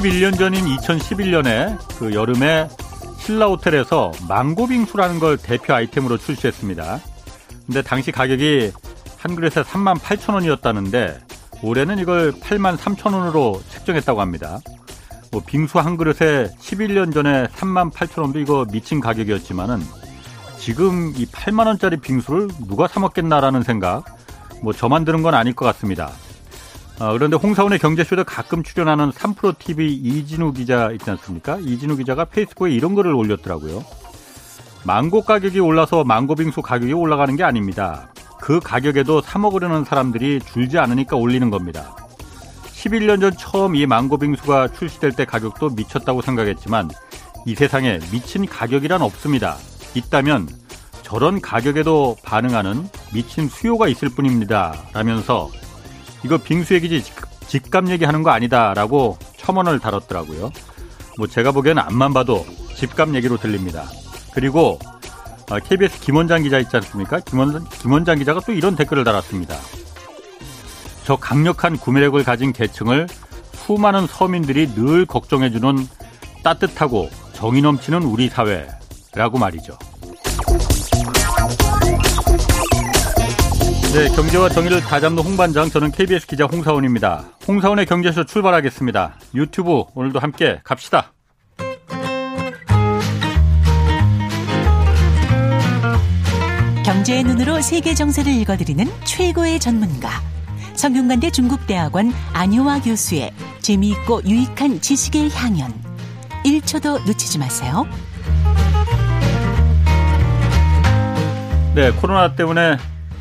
11년 전인 2011년에 그 여름에 신라 호텔에서 망고빙수라는 걸 대표 아이템으로 출시했습니다. 근데 당시 가격이 한 그릇에 3만 8천 원이었다는데 올해는 이걸 8만 3천 원으로 책정했다고 합니다. 뭐 빙수 한 그릇에 11년 전에 3만 8천 원도 이거 미친 가격이었지만은 지금 이 8만 원짜리 빙수를 누가 사 먹겠나라는 생각 뭐 저만 드는 건 아닐 것 같습니다. 어, 그런데 홍사원의 경제쇼도 가끔 출연하는 3프로 TV 이진우 기자 있지 않습니까? 이진우 기자가 페이스북에 이런 글을 올렸더라고요. 망고 가격이 올라서 망고 빙수 가격이 올라가는 게 아닙니다. 그 가격에도 사 먹으려는 사람들이 줄지 않으니까 올리는 겁니다. 11년 전 처음 이 망고 빙수가 출시될 때 가격도 미쳤다고 생각했지만 이 세상에 미친 가격이란 없습니다. 있다면 저런 가격에도 반응하는 미친 수요가 있을 뿐입니다. 라면서 이거 빙수 얘기지 집값 얘기하는 거 아니다라고 첨언을 달았더라고요. 뭐 제가 보기에는 앞만 봐도 집값 얘기로 들립니다. 그리고 KBS 어, 김원장 기자 있지 않습니까? 김원, 김원장 기자가 또 이런 댓글을 달았습니다. 저 강력한 구매력을 가진 계층을 수많은 서민들이 늘 걱정해주는 따뜻하고 정의 넘치는 우리 사회라고 말이죠. 네, 경제와 정의를 다 잡는 홍반장, 저는 KBS 기자 홍사원입니다. 홍사원의 경제쇼 출발하겠습니다. 유튜브 오늘도 함께 갑시다. 경제의 눈으로 세계 정세를 읽어드리는 최고의 전문가. 성균관대 중국대학원 안효화 교수의 재미있고 유익한 지식의 향연. 1초도 놓치지 마세요. 네, 코로나 때문에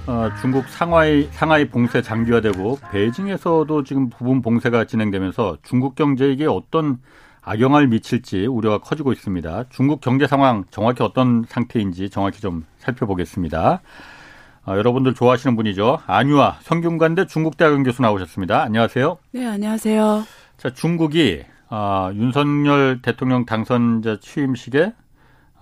어, 중국 상하이 상하이 봉쇄 장기화되고 베이징에서도 지금 부분 봉쇄가 진행되면서 중국 경제에게 어떤 악영향을 미칠지 우려가 커지고 있습니다. 중국 경제 상황 정확히 어떤 상태인지 정확히 좀 살펴보겠습니다. 어, 여러분들 좋아하시는 분이죠. 안유아 성균관대 중국대학원 교수 나오셨습니다. 안녕하세요. 네, 안녕하세요. 자, 중국이 어, 윤석열 대통령 당선자 취임식에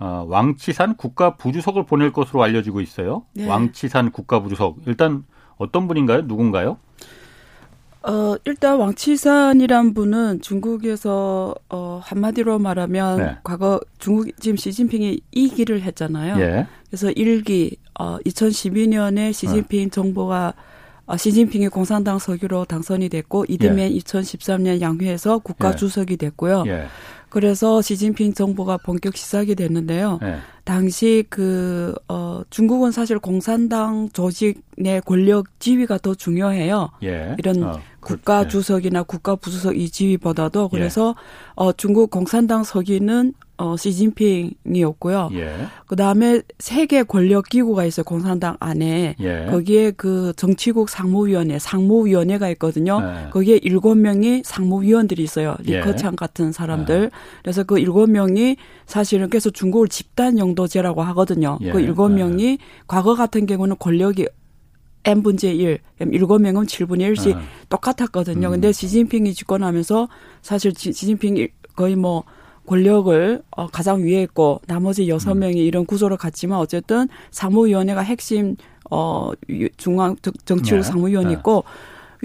어, 왕치산 국가부주석을 보낼 것으로 알려지고 있어요. 네. 왕치산 국가부주석. 일단 어떤 분인가요? 누군가요? 어, 일단 왕치산이란 분은 중국에서 어, 한마디로 말하면 네. 과거 중국 지금 시진핑이 2기를 했잖아요. 예. 그래서 1기 어, 2012년에 시진핑 네. 정부가 어, 시진핑이 공산당 서기로 당선이 됐고 이듬해 예. 2013년 양회에서 국가 예. 주석이 됐고요. 예. 그래서 시진핑 정부가 본격 시작이 됐는데요. 네. 당시 그, 어, 중국은 사실 공산당 조직 내 권력 지위가 더 중요해요. 예. 이런 어, 국가 예. 주석이나 국가 부주석 이 지위보다도 그래서 예. 어, 중국 공산당 서기는 어, 시진핑이었고요. 예. 그 다음에 세계 권력 기구가 있어요. 공산당 안에. 예. 거기에 그 정치국 상무위원회, 상무위원회가 있거든요. 예. 거기에 일곱 명이 상무위원들이 있어요. 예. 리커창 같은 사람들. 예. 그래서 그 일곱 명이 사실은 그래서 중국을 집단 영도제라고 하거든요. 예. 그 일곱 명이 과거 같은 경우는 권력이 n분의 1, 7명은 7분의 1씩 아. 똑같았거든요. 음. 근데 시진핑이 집권하면서 사실 시 진핑이 거의 뭐 권력을 어, 가장 위에 있고 나머지 여섯 음. 명이 이런 구조를 갖지만 어쨌든 사무위원회가 핵심 어 중앙 정치국 네. 사무위원이 네. 있고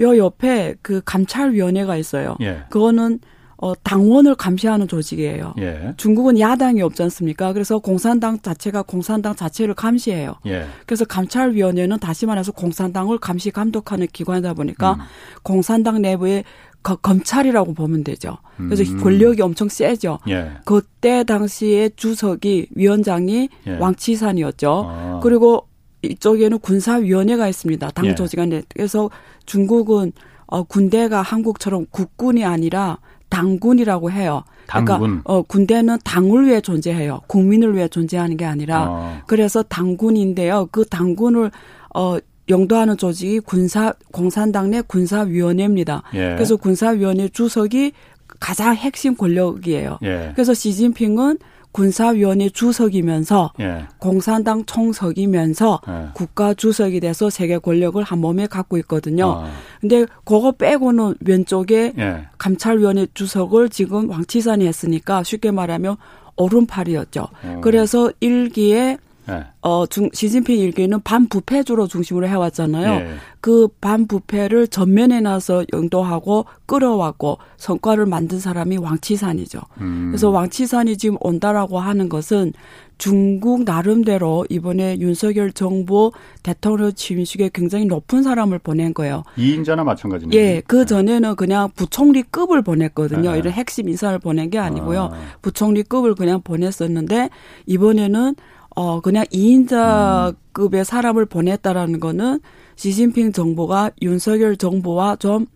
요 옆에 그 감찰위원회가 있어요. 예. 그거는 어, 당원을 감시하는 조직이에요. 예. 중국은 야당이 없지 않습니까? 그래서 공산당 자체가 공산당 자체를 감시해요. 예. 그래서 감찰위원회는 다시 말해서 공산당을 감시 감독하는 기관이다 보니까 음. 공산당 내부에 거, 검찰이라고 보면 되죠. 그래서 음. 권력이 엄청 세죠. 예. 그때 당시에 주석이 위원장이 예. 왕치산이었죠. 아. 그리고 이쪽에는 군사위원회가 있습니다. 당 예. 조직 안에. 그래서 중국은 어, 군대가 한국처럼 국군이 아니라 당군이라고 해요. 그러니까 당군. 그러니까 어, 군대는 당을 위해 존재해요. 국민을 위해 존재하는 게 아니라. 어. 그래서 당군인데요. 그 당군을 어 영도하는 조직이 군사 공산당 내 군사위원회입니다. 예. 그래서 군사위원회 주석이 가장 핵심 권력이에요. 예. 그래서 시진핑은 군사위원회 주석이면서 예. 공산당 총석이면서 예. 국가 주석이 돼서 세계 권력을 한 몸에 갖고 있거든요. 어. 근데 그거 빼고는 왼쪽에 예. 감찰위원회 주석을 지금 왕치산이 했으니까 쉽게 말하면 오른팔이었죠. 어. 그래서 일기에 네. 어, 중, 시진핑 일기는 반부패주로 중심으로 해왔잖아요. 네. 그 반부패를 전면에 나서 영도하고 끌어왔고 성과를 만든 사람이 왕치산이죠. 음. 그래서 왕치산이 지금 온다라고 하는 것은 중국 나름대로 이번에 윤석열 정부 대통령 취임식에 굉장히 높은 사람을 보낸 거예요. 이인자나 마찬가지네요. 예, 그 전에는 그냥 부총리급을 보냈거든요. 네. 이런 핵심 인사를 보낸 게 아니고요. 아. 부총리급을 그냥 보냈었는데 이번에는 어 그냥 2인자급의 음. 사람을 보냈다라는 거는 시진핑 정부가 윤석열 정부와 좀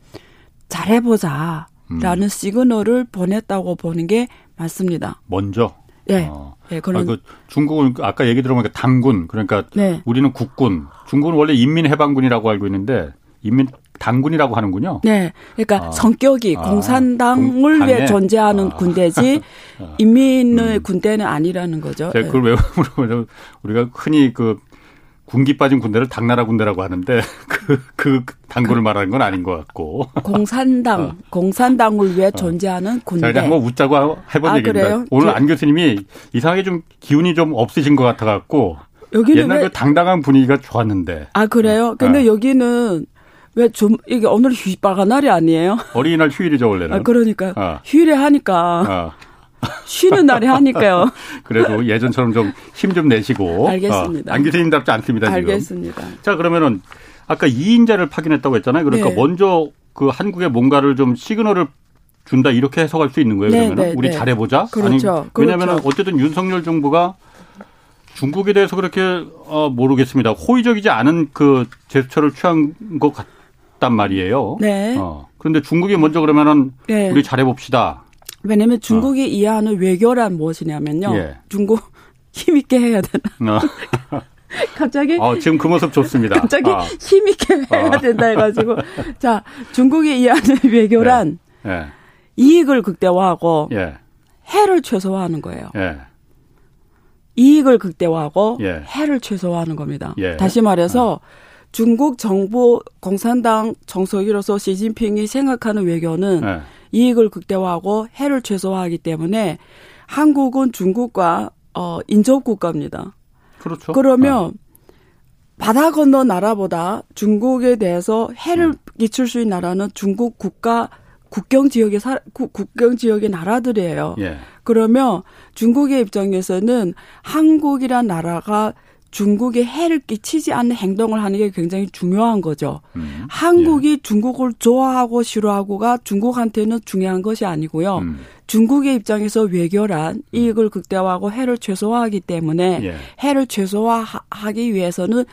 잘해보자 라는 음. 시그널을 보냈다고 보는 게 맞습니다. 먼저. 네. 어. 네, 그런. 아, 그 중국은 아까 얘기 들어보니까 당군 그러니까 네. 우리는 국군, 중국은 원래 인민해방군이라고 알고 있는데 인민 당군이라고 하는군요. 네, 그러니까 아. 성격이 아. 공산당을 위해 존재하는 아. 군대지 아. 인민의 음. 군대는 아니라는 거죠. 제가 그걸 네. 왜 물어보면 우리가 흔히 그 군기 빠진 군대를 당나라 군대라고 하는데 그, 그 당군을 말하는 건 아닌 것 같고. 공산당, 어. 공산당을 위해 어. 존재하는 군대. 자, 한번 웃자고 해본 아, 얘기입니다. 그래요? 오늘 안 교수님이 이상하게 좀 기운이 좀 없으신 것 같아 갖고 여기는 옛날 왜... 그 당당한 분위기가 좋았는데. 아 그래요? 근데 어. 여기는 왜 좀 이게 오늘 휴 빨간 날이 아니에요? 어린이날 휴일이죠 원래는. 아 그러니까 어. 휴일에 하니까. 어. 쉬는 날에 하니까요. 그래도 예전처럼 좀힘좀 내시고. 알겠습니다. 어, 안 교수님답지 않습니다. 알겠습니다. 자 그러면은 아까 이인자를 파견했다고 했잖아요. 그러니까 네. 먼저 그 한국에 뭔가를 좀 시그널을 준다 이렇게 해석할 수 있는 거예요. 네, 그러면 네, 우리 네. 잘해보자. 그렇죠. 아니, 왜냐하면 그렇죠. 어쨌든 윤석열 정부가 중국에 대해서 그렇게 어, 모르겠습니다. 호의적이지 않은 그 제스처를 취한 것 같 단 말이에요. 네. 어. 그런데 중국이 먼저 그러면은 네. 우리 잘해봅시다. 왜냐하면 중국이 어. 이해하는 외교란 무엇이냐면요. 예. 중국 힘있게 해야 되나. 어. 갑자기 어, 지금 그 모습 좋습니다. 갑자기 어. 힘있게 해야 어. 된다 해가지고 자 중국이 이해하는 외교란 예. 예. 이익을 극대화하고 예. 해를 최소화하는 거예요. 예. 이익을 극대화하고 예. 해를 최소화하는 겁니다. 예. 다시 말해서 어. 중국 정부 공산당 정석이로서 시진핑이 생각하는 외교는 이익을 극대화하고 해를 최소화하기 때문에 한국은 중국과 어 인접 국가입니다. 그렇죠. 그러면 네. 바다 건너 나라보다 중국에 대해서 해를 네. 끼칠 수 있는 나라는 중국 국가 국경 지역의 사, 국경 지역의 나라들이에요. 예. 그러면 중국의 입장에서는 한국이란 나라가 중국에 해를 끼치지 않는 행동을 하는 게 굉장히 중요한 거죠. 음. 한국이 예. 중국을 좋아하고 싫어하고가 중국한테는 중요한 것이 아니고요. 음. 중국의 입장에서 외교란 이익을 극대화하고 해를 최소화하기 때문에 예. 해를 최소화하기 위해서는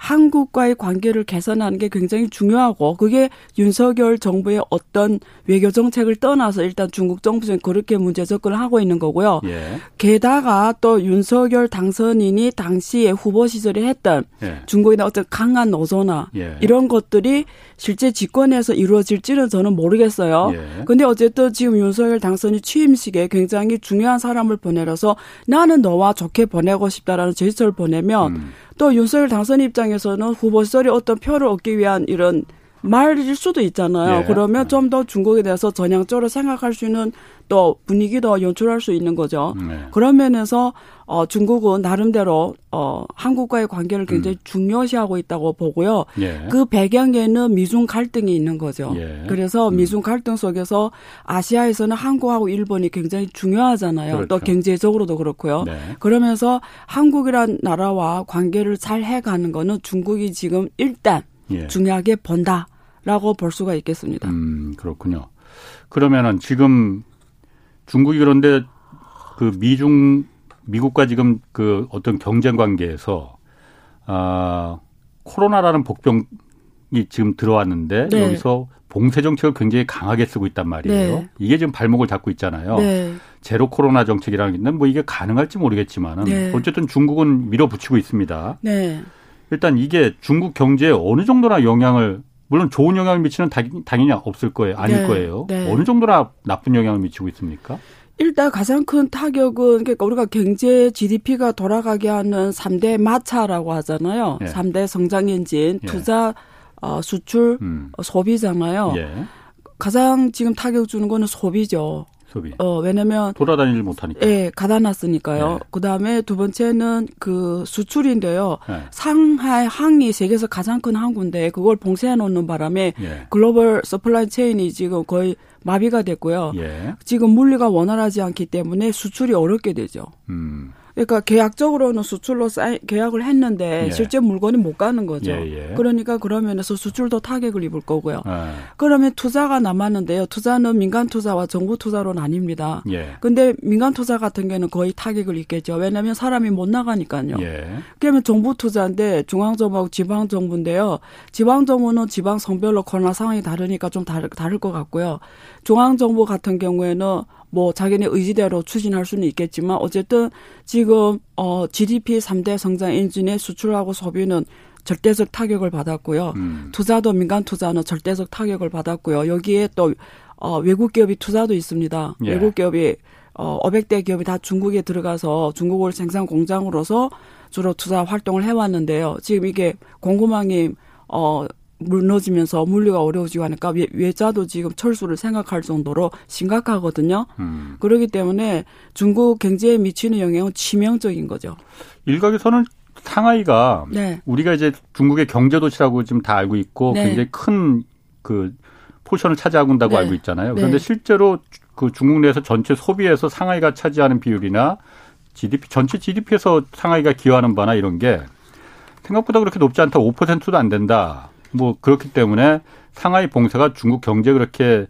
한국과의 관계를 개선하는 게 굉장히 중요하고 그게 윤석열 정부의 어떤 외교 정책을 떠나서 일단 중국 정부는 그렇게 문제 접근을 하고 있는 거고요. 예. 게다가 또 윤석열 당선인이 당시에 후보 시절에 했던 예. 중국의 어떤 강한 노조나 예. 이런 것들이 실제 집권에서 이루어질지는 저는 모르겠어요. 예. 근데 어쨌든 지금 윤석열 당선인 취임식에 굉장히 중요한 사람을 보내려서 나는 너와 좋게 보내고 싶다라는 제스처를 보내면 음. 또 윤석열 당선 입장에서는 후보 시절에 어떤 표를 얻기 위한 이런 말일 수도 있잖아요. 예. 그러면 좀 더 중국에 대해서 전향적으로 생각할 수 있는 또 분위기도 연출할 수 있는 거죠. 네. 그런 면에서 어 중국은 나름대로 어 한국과의 관계를 굉장히 음. 중요시하고 있다고 보고요. 예. 그 배경에는 미중 갈등이 있는 거죠. 예. 그래서 음. 미중 갈등 속에서 아시아에서는 한국하고 일본이 굉장히 중요하잖아요. 그렇죠. 또 경제적으로도 그렇고요. 네. 그러면서 한국이란 나라와 관계를 잘 해가는 거는 중국이 지금 일단 예. 중요하게 본다라고 볼 수가 있겠습니다. 음, 그렇군요. 그러면은 지금 중국이 그런데 그 미중 미국과 지금 그 어떤 경쟁 관계에서 아 코로나라는 복병이 지금 들어왔는데 네. 여기서 봉쇄 정책을 굉장히 강하게 쓰고 있단 말이에요. 네. 이게 지금 발목을 잡고 있잖아요. 네. 제로 코로나 정책이라는 게 있는데 뭐 이게 가능할지 모르겠지만은 네. 어쨌든 중국은 밀어붙이고 있습니다. 네. 일단 이게 중국 경제에 어느 정도나 영향을 물론 좋은 영향을 미치는 당연히 없을 거예요. 아닐 네, 거예요. 네. 어느 정도나 나쁜 영향을 미치고 있습니까? 일단 가장 큰 타격은 그러니까 우리가 경제 GDP가 돌아가게 하는 3대 마차라고 하잖아요. 예. 3대 성장 엔진, 예. 투자, 어, 수출, 음. 어, 소비잖아요. 예. 가장 지금 타격 주는 거는 소비죠. 소비. 어, 왜냐면 돌아다니질 못하니까. 예, 가둬놨으니까요. 네. 그다음에 두 번째는 그 수출인데요. 네. 상하이 항이 세계에서 가장 큰 항구인데 그걸 봉쇄해 놓는 바람에 예. global supply chain이 지금 거의 마비가 됐고요. 예. 지금 물류가 원활하지 않기 때문에 수출이 어렵게 되죠. 음. 그러니까 계약적으로는 수출로 사인, 계약을 했는데 예. 실제 물건이 못 가는 거죠. 예, 예. 그러니까 그런 면에서 수출도 타격을 입을 거고요. 아. 그러면 투자가 남았는데요. 투자는 민간 투자와 정부 투자로 나뉩니다. 예. 근데 민간 투자 같은 경우는 거의 타격을 입겠죠. 왜냐하면 사람이 못 나가니까요. 예. 그러면 정부 투자인데 중앙 정부하고 지방 정부인데요. 지방 정부는 지방 성별로 코로나 상황이 다르니까 좀 다를, 다를 것 같고요. 중앙 정부 같은 경우에는 뭐 자기네 의지대로 추진할 수는 있겠지만 어쨌든 지금 어 GDP 3대 성장 엔진의 수출하고 소비는 절대적 타격을 받았고요. 음. 투자도 민간 투자는 절대적 타격을 받았고요. 여기에 또 어, 외국 기업이 투자도 있습니다. 예. 외국 기업이 어, 500대 기업이 다 중국에 들어가서 중국을 생산 공장으로서 주로 투자 활동을 해왔는데요. 지금 이게 공급망이 어, 무너지면서 물류가 어려워지고 하니까 외자도 지금 철수를 생각할 정도로 심각하거든요. 음. 그렇기 때문에 중국 경제에 미치는 영향은 치명적인 거죠. 일각에서는 상하이가 네. 우리가 이제 중국의 경제 도시라고 지금 다 알고 있고 네. 굉장히 큰 그 포션을 차지하고 있다고 네. 알고 있잖아요. 그런데 네. 실제로 그 중국 내에서 전체 소비에서 상하이가 차지하는 비율이나 GDP 전체 GDP에서 상하이가 기여하는 바나 이런 게 생각보다 그렇게 높지 않다. 5%도 안 된다. 뭐 그렇기 때문에 상하이 봉쇄가 중국 경제에 그렇게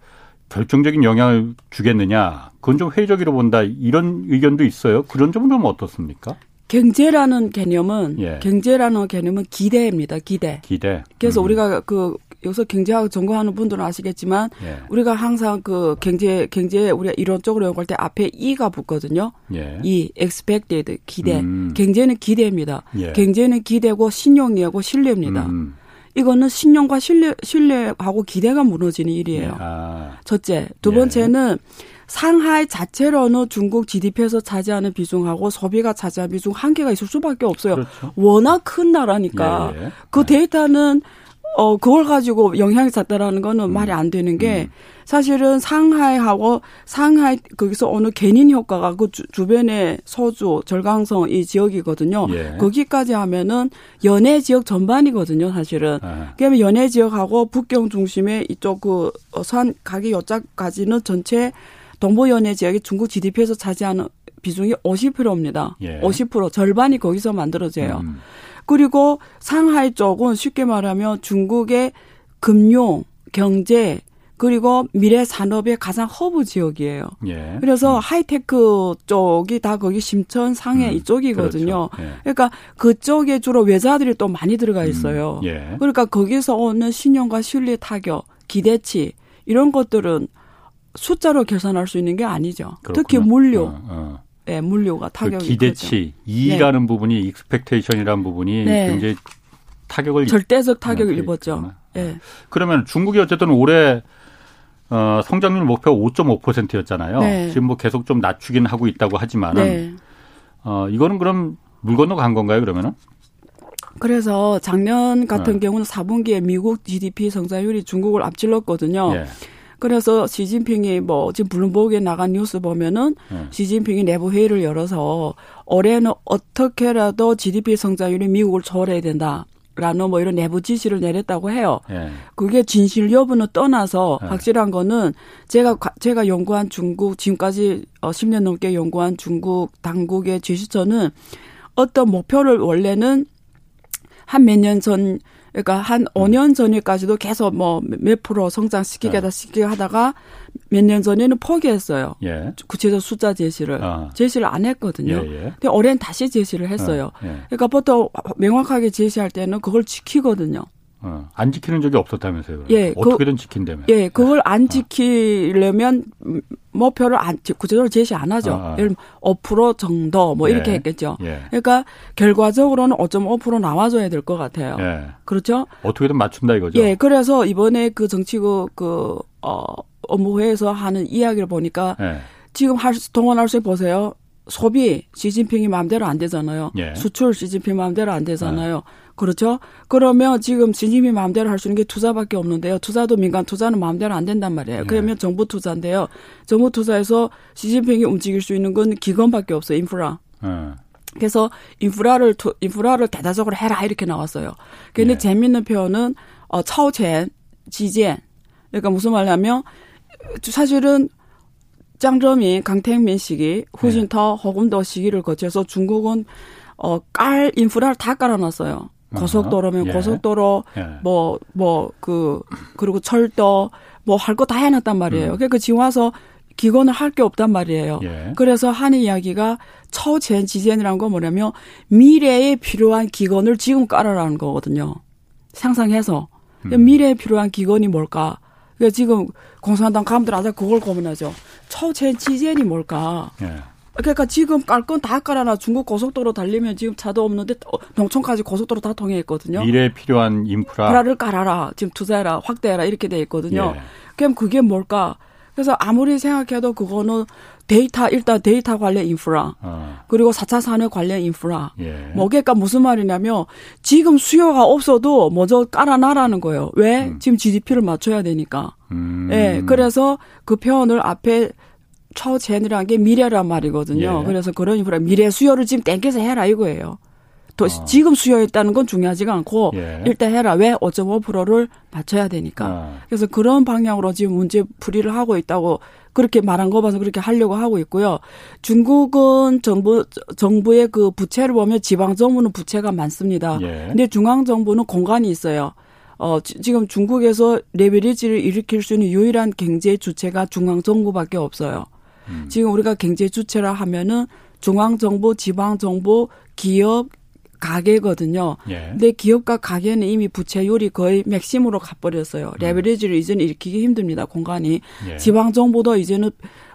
결정적인 영향을 주겠느냐. 그건 좀 회의적으로 본다. 이런 의견도 있어요. 그런 점은 좀 어떻습니까? 경제라는 개념은 예. 경제라는 개념은 기대입니다. 기대. 기대. 그래서 음. 우리가 그 여기서 경제학 전공하는 분들은 아시겠지만 예. 우리가 항상 그 경제 경제 우리가 이론적으로 연구할 때 앞에 이가 붙거든요. 예. 이 expected 기대. 음. 경제는 기대입니다. 예. 경제는 기대고 신용이하고 신뢰입니다. 음. 이거는 신용과 신뢰, 신뢰하고 기대가 무너지는 일이에요. 네. 아. 첫째. 두 예. 번째는 상하이 자체로는 중국 GDP에서 차지하는 비중하고 소비가 차지하는 비중 한계가 있을 수밖에 없어요. 그렇죠. 워낙 큰 나라니까. 예. 예. 그 데이터는 어, 그걸 가지고 영향이 잤다라는 거는 음. 말이 안 되는 게 음. 사실은 상하이하고 상하이 거기서 어느 개인 효과가 그 주, 주변에 서주, 절강성 이 지역이거든요. 예. 거기까지 하면은 연해 지역 전반이거든요, 사실은. 아. 그러면 연해 지역하고 북경 중심의 이쪽 그 산 가기 여자까지는 전체 동부 연해 지역이 중국 GDP에서 차지하는 비중이 50%입니다. 예. 50% 절반이 거기서 만들어져요. 음. 그리고 상하이 쪽은 쉽게 말하면 중국의 금융, 경제, 그리고 미래 산업의 가장 허브 지역이에요. 예. 그래서 음. 하이테크 쪽이 다 거기 심천 상해 음. 이쪽이거든요. 그렇죠. 예. 그러니까 그쪽에 주로 외자들이 또 많이 들어가 음. 있어요. 음. 예. 그러니까 거기서 오는 신용과 신뢰 타격, 기대치 이런 것들은 숫자로 계산할 수 있는 게 아니죠. 그렇구나. 특히 물류. 어, 어. 네, 물류가 그 타격이 그 기대치 이라는 네. 부분이 expectation이라는 부분이 네. 굉장히 타격을 절대적 타격을 입었죠. 네. 그러면 중국이 어쨌든 올해 어, 성장률 목표 5.5%였잖아요. 네. 지금 뭐 계속 좀 낮추긴 하고 있다고 하지만은 네. 어, 이거는 그럼 물 건너 간 건가요, 그러면은? 그래서 작년 같은 네. 경우는 4분기에 미국 GDP 성장률이 중국을 앞질렀거든요. 예. 그래서 시진핑이 뭐 지금 블룸버그에 나간 뉴스 보면은 네. 시진핑이 내부 회의를 열어서 올해는 어떻게라도 GDP 성장률이 미국을 초월해야 된다. 라는 뭐 이런 내부 지시를 내렸다고 해요. 예. 그게 진실 여부는 떠나서 예. 확실한 거는 제가 제가 연구한 중국 지금까지 어 10년 넘게 연구한 중국 당국의 지시처는 어떤 목표를 원래는 한 몇 년 전 그러니까 한 5년 전에까지도 계속 뭐 몇 프로 성장시키게 다 시키게 하다가 몇 년 전에는 포기했어요. 예. 구체적 숫자 제시를 아. 제시를 안 했거든요. 예, 예. 근데 올해는 다시 제시를 했어요. 아, 예. 그러니까 보통 명확하게 제시할 때는 그걸 지키거든요. 어, 안 지키는 적이 없었다면서요. 예, 그 어떻게든 그, 지킨다면. 예, 그걸 안 아. 지키려면 목표를 안 구체적으로 제시 안 하죠. 아, 아. 예를 들면 5% 정도 뭐 예, 이렇게 했겠죠. 예. 그러니까 결과적으로는 5.5% 나와줘야 될 것 같아요. 예. 그렇죠? 어떻게든 맞춘다 이거죠. 예, 그래서 이번에 그 정치국 그 어, 업무회에서 하는 이야기를 보니까 예. 지금 할 동원할 수 보세요. 소비 시진핑이 마음대로 안 되잖아요. 예. 수출 시진핑 마음대로 안 되잖아요. 그렇죠. 그러면 지금 진심이 마음대로 할 수 있는 게 투자밖에 없는데요. 투자도 민간 투자는 마음대로 안 된단 말이에요. 네. 그러면 정부 투자인데요. 정부 투자에서 시진핑이 움직일 수 있는 건 기관밖에 없어요. 인프라. 네. 그래서 인프라를 인프라를 대대적으로 해라 이렇게 나왔어요. 근데 네. 재밌는 표현은 어 차오첸 지젠 그러니까 무슨 말이냐면 사실은 짱저민, 강택민 시기, 후진터, 네. 허금더 시기를 거쳐서 중국은 어, 깔 인프라를 다 깔아놨어요. 고속도로면 예. 고속도로 예. 뭐뭐 그 그리고 철도 뭐 할 거 다 해놨단 말이에요. 음. 그러니까 지금 와서 기건을 할 게 없단 말이에요. 예. 그래서 하는 이야기가 처젠 지젠이라는 건 뭐냐면 미래에 필요한 기건을 지금 깔아라는 거거든요. 상상해서 음. 미래에 필요한 기건이 뭘까? 그러니까 지금 공산당 가문들 아자 그걸 고민하죠. 처젠 지젠이 뭘까? 예. 그러니까 지금 깔 건 다 깔아놔. 중국 고속도로 달리면 지금 차도 없는데 어, 농촌까지 고속도로 다 통해 있거든요. 미래에 필요한 인프라. 인프라 를 깔아라. 지금 투자해라. 확대해라. 이렇게 돼 있거든요. 예. 그럼 그게 뭘까? 그래서 아무리 생각해도 그거는 데이터 일단 데이터 관련 인프라 어. 그리고 4차 산업 관련 인프라 예. 뭐 그러니까 무슨 말이냐면 지금 수요가 없어도 먼저 깔아놔라는 거예요. 왜? 음. 지금 GDP를 맞춰야 되니까. 음. 예. 그래서 그 표현을 앞에 超前이라는 게 미래란 말이거든요. 예. 그래서 그런 인프라 미래 수요를 지금 땡겨서 해라 이거예요. 또 어. 지금 수요 있다는 건 중요하지가 않고 예. 일단 해라. 왜 5.5%를 맞춰야 되니까. 어. 그래서 그런 방향으로 지금 문제 풀이를 하고 있다고 그렇게 말한 거 봐서 그렇게 하려고 하고 있고요. 중국은 정부 정부의 그 부채를 보면 지방 정부는 부채가 많습니다. 예. 근데 중앙 정부는 공간이 있어요. 어, 지금 중국에서 레벨리지를 일으킬 수 있는 유일한 경제 주체가 중앙 정부밖에 없어요. 음. 지금 우리가 경제 주체라 하면은 중앙 정부, 지방 정부, 기업, 가게거든요. 예. 근데 기업과 가게는 이미 부채율이 거의 맥심으로 가버렸어요. 음. 레버리지를 이제는 일으키기 힘듭니다. 공간이. 예. 지방 정부도 이제는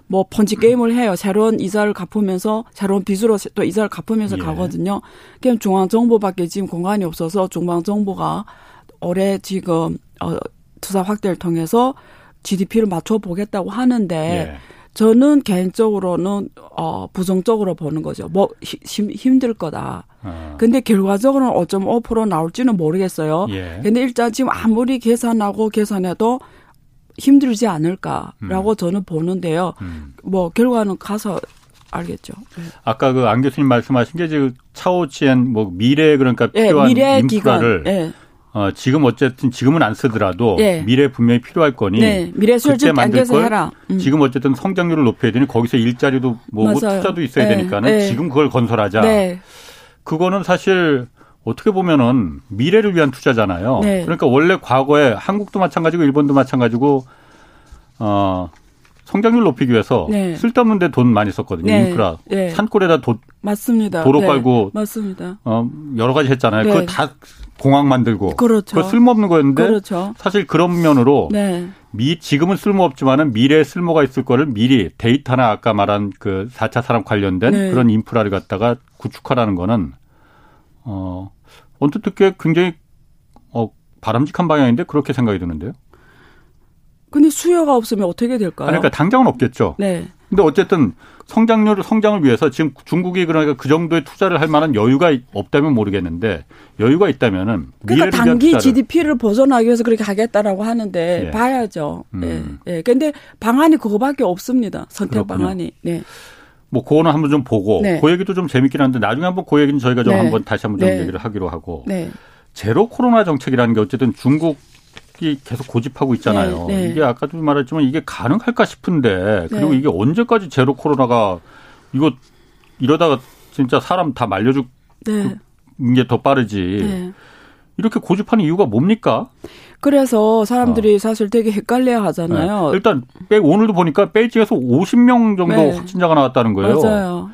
뭐 펀치 게임을 해요. 새로운 이자를 갚으면서 새로운 빚으로 또 이자를 갚으면서 예. 가거든요. 그럼 중앙 정부밖에 지금 공간이 없어서 중앙 정부가 올해 지금 어 투자 확대를 통해서 GDP를 맞춰 보겠다고 하는데 예. 저는 개인적으로는 어 부정적으로 보는 거죠. 뭐 힘, 힘들 거다. 어. 근데 결과적으로는 5.5% 나올지는 모르겠어요. 예. 근데 일단 지금 아무리 계산하고 계산해도 힘들지 않을까라고 음. 저는 보는데요. 음. 뭐 결과는 가서 알겠죠. 네. 아까 그 안 교수님 말씀하신 게 지금 차오치엔 뭐 미래 그러니까 예, 필요한 네, 미래 인프라를 네. 어, 지금 어쨌든 지금은 안 쓰더라도 네. 미래 분명히 필요할 거니 네. 미래 수를 만들 걸 해라. 음. 지금 어쨌든 성장률을 높여야 되니 거기서 일자리도 뭐 맞아요. 투자도 있어야 네. 되니까는 네. 지금 그걸 건설하자. 네. 그거는 사실 어떻게 보면은 미래를 위한 투자잖아요. 네. 그러니까 원래 과거에 한국도 마찬가지고 일본도 마찬가지고 어 성장률 높이기 위해서 네. 쓸데없는 데 돈 많이 썼거든요. 네. 인프라. 네. 산골에다 도, 맞습니다. 도로 네. 깔고 맞습니다. 어 여러 가지 했잖아요. 그거 네. 다 공항 만들고 그렇죠. 그거 쓸모없는 거였는데 그렇죠. 사실 그런 면으로 네. 미 지금은 쓸모없지만은 미래에 쓸모가 있을 거를 미리 데이터나 아까 말한 그 4차 산업 관련된 네. 그런 인프라를 갖다가 구축하라는 거는 어 언뜻 듣기에 굉장히 어 바람직한 방향인데 그렇게 생각이 드는데요. 근데 수요가 없으면 어떻게 될까요? 그러니까 당장은 없겠죠. 네. 근데 어쨌든 성장률 성장을 위해서 지금 중국이 그러니까 그 정도의 투자를 할 만한 여유가 없다면 모르겠는데 여유가 있다면은 그러니까 단기 GDP를 벗어나기 위해서 그렇게 하겠다라고 하는데 예. 봐야죠. 음. 예. 예. 근데 방안이 그거밖에 없습니다. 선택 그렇군요. 방안이. 네. 뭐 그거는 한번 좀 보고 네. 그 얘기도 좀 재밌긴 한데 나중에 한번 그 얘기는 저희가 좀 네. 한번 다시 한번 좀 네. 얘기를 하기로 하고 네. 제로 코로나 정책이라는 게 어쨌든 중국 이 계속 고집하고 있잖아요. 네, 네. 이게 아까도 말했지만 이게 가능할까 싶은데 그리고 네. 이게 언제까지 제로 코로나가 이거 이러다가 진짜 사람 다 말려죽 네. 게더 빠르지. 네. 이렇게 고집하는 이유가 뭡니까? 그래서 사람들이 어. 사실 되게 헷갈려 하잖아요. 네. 일단 오늘도 보니까 베이징에서 50명 정도 네. 확진자가 나왔다는 거예요. 맞아요.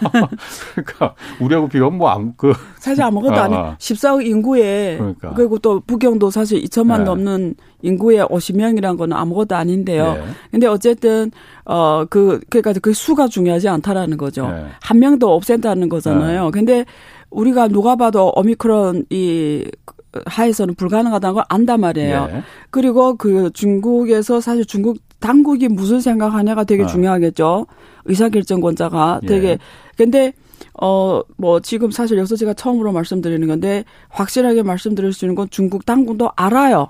그러니까 우리하고 비교하면 뭐 아무 그 사실 아무것도 아, 아니 14억 인구에 그러니까. 그리고 또 북경도 사실 2천만 네. 넘는 인구에 50명이란 거는 아무것도 아닌데요. 네. 근데 어쨌든 어그 그러니까 그 수가 중요하지 않다라는 거죠. 네. 한 명도 없앤다는 거잖아요. 네. 근데 우리가 누가 봐도 오미크론 이 하에서는 불가능하다는 걸 안단 말이에요. 네. 그리고 그 중국에서 사실 중국 당국이 무슨 생각하냐가 되게 어. 중요하겠죠. 의사결정권자가 되게 예. 근데 어, 뭐, 지금 사실 여기서 제가 처음으로 말씀드리는 건데, 확실하게 말씀드릴 수 있는 건 중국 당국도 알아요.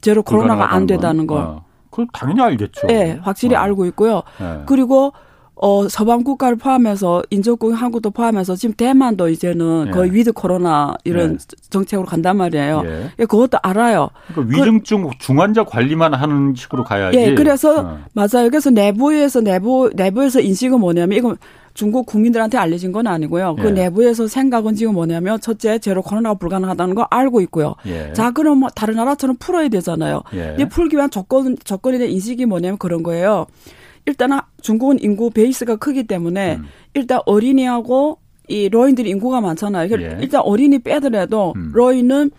제로 코로나가 안 된다는 걸. 어. 그 당연히 알겠죠. 네, 확실히 어. 알고 있고요. 네. 그리고 어, 서방 국가를 포함해서 인접국 한국도 포함해서 지금 대만도 이제는 예. 거의 위드 코로나 이런 예. 정책으로 간단 말이에요. 예. 예 그것도 알아요. 그러니까 위중증 그, 중환자 관리만 하는 식으로 가야지. 예, 그래서 어. 맞아요. 그래서 내부에서 내부 내부에서 인식은 뭐냐면 이건 중국 국민들한테 알려진 건 아니고요. 그 예. 내부에서 생각은 지금 뭐냐면 첫째 제로 코로나가 불가능하다는 거 알고 있고요. 예. 자 그럼 뭐 다른 나라처럼 풀어야 되잖아요. 예. 이 풀기 위한 조건 조건에 대한 인식이 뭐냐면 그런 거예요. 일단 중국은 인구 베이스가 크기 때문에 음. 일단 어린이하고 이 로인들이 인구가 많잖아요. 예. 일단 어린이 빼더라도 음. 로인은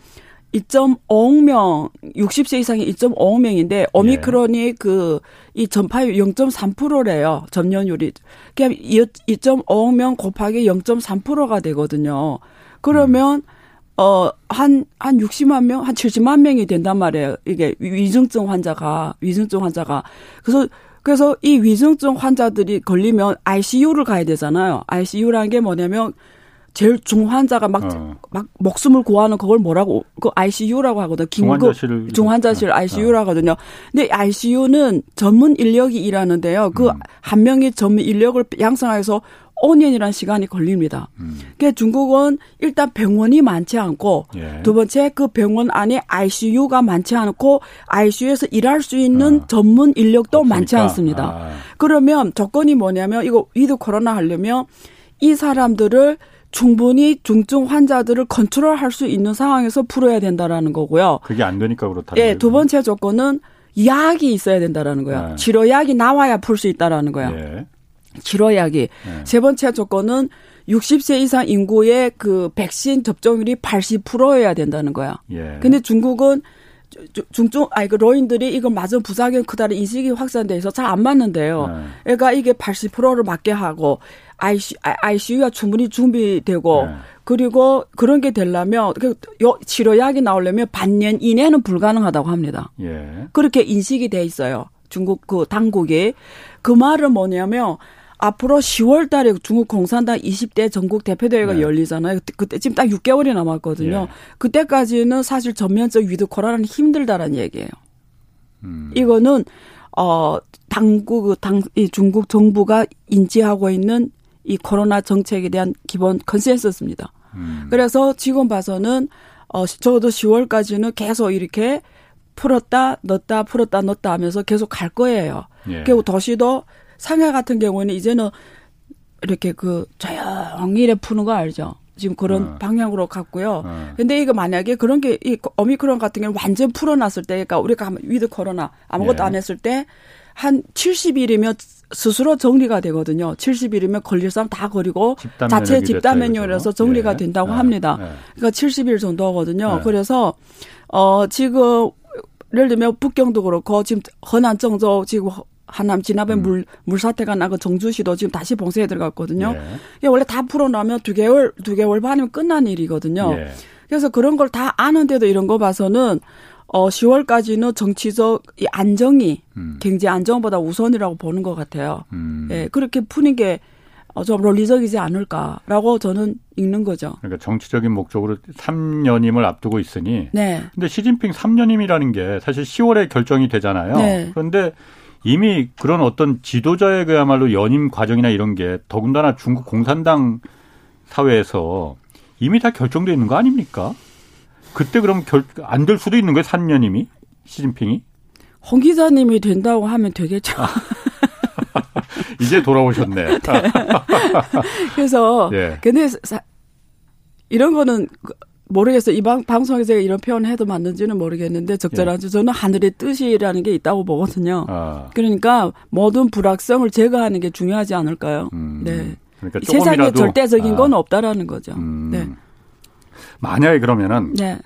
2.5억 명, 60세 이상이 2.5억 명인데 오미크론이 예. 그 그이 전파율 0.3%래요. 전년율이. 그냥 2.5억 명 곱하기 0.3%가 되거든요. 그러면 음. 어, 한, 한 60만 명, 한 70만 명이 된단 말이에요. 이게 위중증 환자가, 위중증 환자가. 그래서 그래서 이 위중증 환자들이 걸리면 ICU를 가야 되잖아요. ICU라는 게 뭐냐면 제일 중환자가 막, 어. 막 목숨을 구하는 그걸 뭐라고, 그 ICU라고 하거든요. 긴급 중환자실, 중환자실 ICU라 하거든요. 어. 근데 ICU는 전문 인력이 일하는데요. 그 한 음. 명의 전문 인력을 양성해서 5년이라는 시간이 걸립니다. 음. 그러니까 중국은 일단 병원이 많지 않고 예. 두 번째 그 병원 안에 ICU가 많지 않고 ICU에서 일할 수 있는 아. 전문 인력도 없으니까. 많지 않습니다. 아. 그러면 조건이 뭐냐면 이거 위드 코로나 하려면 이 사람들을 충분히 중증 환자들을 컨트롤할 수 있는 상황에서 풀어야 된다라는 거고요. 그게 안 되니까 그렇다. 예, 두 번째 조건은 약이 있어야 된다라는 거예요. 네. 치료약이 나와야 풀 수 있다라는 거예요. 예. 치료약이 네. 세 번째 조건은 60세 이상 인구의 그 백신 접종률이 80%여야 된다는 거야. 예. 근데 중국은 중증 아니 그 로인들이 이걸 맞은 부작용 크다는 인식이 확산돼 있어 잘안 맞는데요. 네. 그러니까 이게 80%를 맞게 하고 ICU, ICU가 충분히 준비되고 네. 그리고 그런 게 되려면 그 치료약이 나오려면 반년 이내는 불가능하다고 합니다. 예. 그렇게 인식이 돼 있어요. 중국 그 당국이 그 말은 뭐냐면 앞으로 10월 달에 중국 공산당 20대 전국 대표대회가 네. 열리잖아요. 그때, 지금 딱 6개월이 남았거든요. 네. 그때까지는 사실 전면적 위드 코로나는 힘들다라는 얘기예요. 음. 이거는 어 당국 당 이 중국 정부가 인지하고 있는 이 코로나 정책에 대한 기본 consensus입니다. 음. 그래서 지금 봐서는 어 적어도 10월까지는 계속 이렇게 풀었다 넣었다 풀었다 넣었다 하면서 계속 갈 거예요. 예. 그리고 도시도 상해 같은 경우는 이제는 이렇게 그 조용히 푸는 거 알죠? 지금 그런 어. 방향으로 갔고요. 어. 근데 이거 만약에 그런 게 이 오미크론 같은 경우는 완전 풀어놨을 때, 그러니까 우리가 위드 코로나 아무것도 예. 안 했을 때 한 70일이면 스스로 정리가 되거든요. 70일이면 걸릴 사람 다 걸리고 자체 집단 면역이라서 정리가 예. 된다고 예. 합니다. 예. 그러니까 70일 정도거든요. 예. 그래서 어 지금 예를 들면 북경도 그렇고 지금 허난 정도 지금 하남 진압에 음. 물, 물 사태가 나고 정주시도 지금 다시 봉쇄에 들어갔거든요. 예. 원래 다 풀어나면 두 개월, 두 개월 반이면 끝난 일이거든요. 예. 그래서 그런 걸 다 아는데도 이런 거 봐서는 어 10월까지는 정치적 이 안정이 음. 경제 안정보다 우선이라고 보는 것 같아요. 음. 예, 그렇게 푸는 게 어, 좀 논리적이지 않을까라고 저는 읽는 거죠. 그러니까 정치적인 목적으로 3년임을 앞두고 있으니. 네. 근데 시진핑 3년임이라는 게 사실 10월에 결정이 되잖아요. 네. 그런데 이미 그런 어떤 지도자의 그야말로 연임 과정이나 이런 게 더군다나 중국 공산당 사회에서 이미 다 결정돼 있는 거 아닙니까? 그때 그럼 안 될 수도 있는 거예요, 3년임이 시진핑이? 홍 기자님이 된다고 하면 되겠죠. 이제 돌아오셨네. 네. 그래서 예. 근데 사, 이런 거는 모르겠어요. 이 방, 방송에서 이런 표현을 해도 맞는지는 모르겠는데 적절한지 예. 저는 하늘의 뜻이라는 게 있다고 보거든요. 아. 그러니까 모든 불확성을 제거하는 게 중요하지 않을까요? 음. 네. 그러니까 세상에 절대적인 아. 건 없다라는 거죠. 음. 네. 만약에 그러면은 네.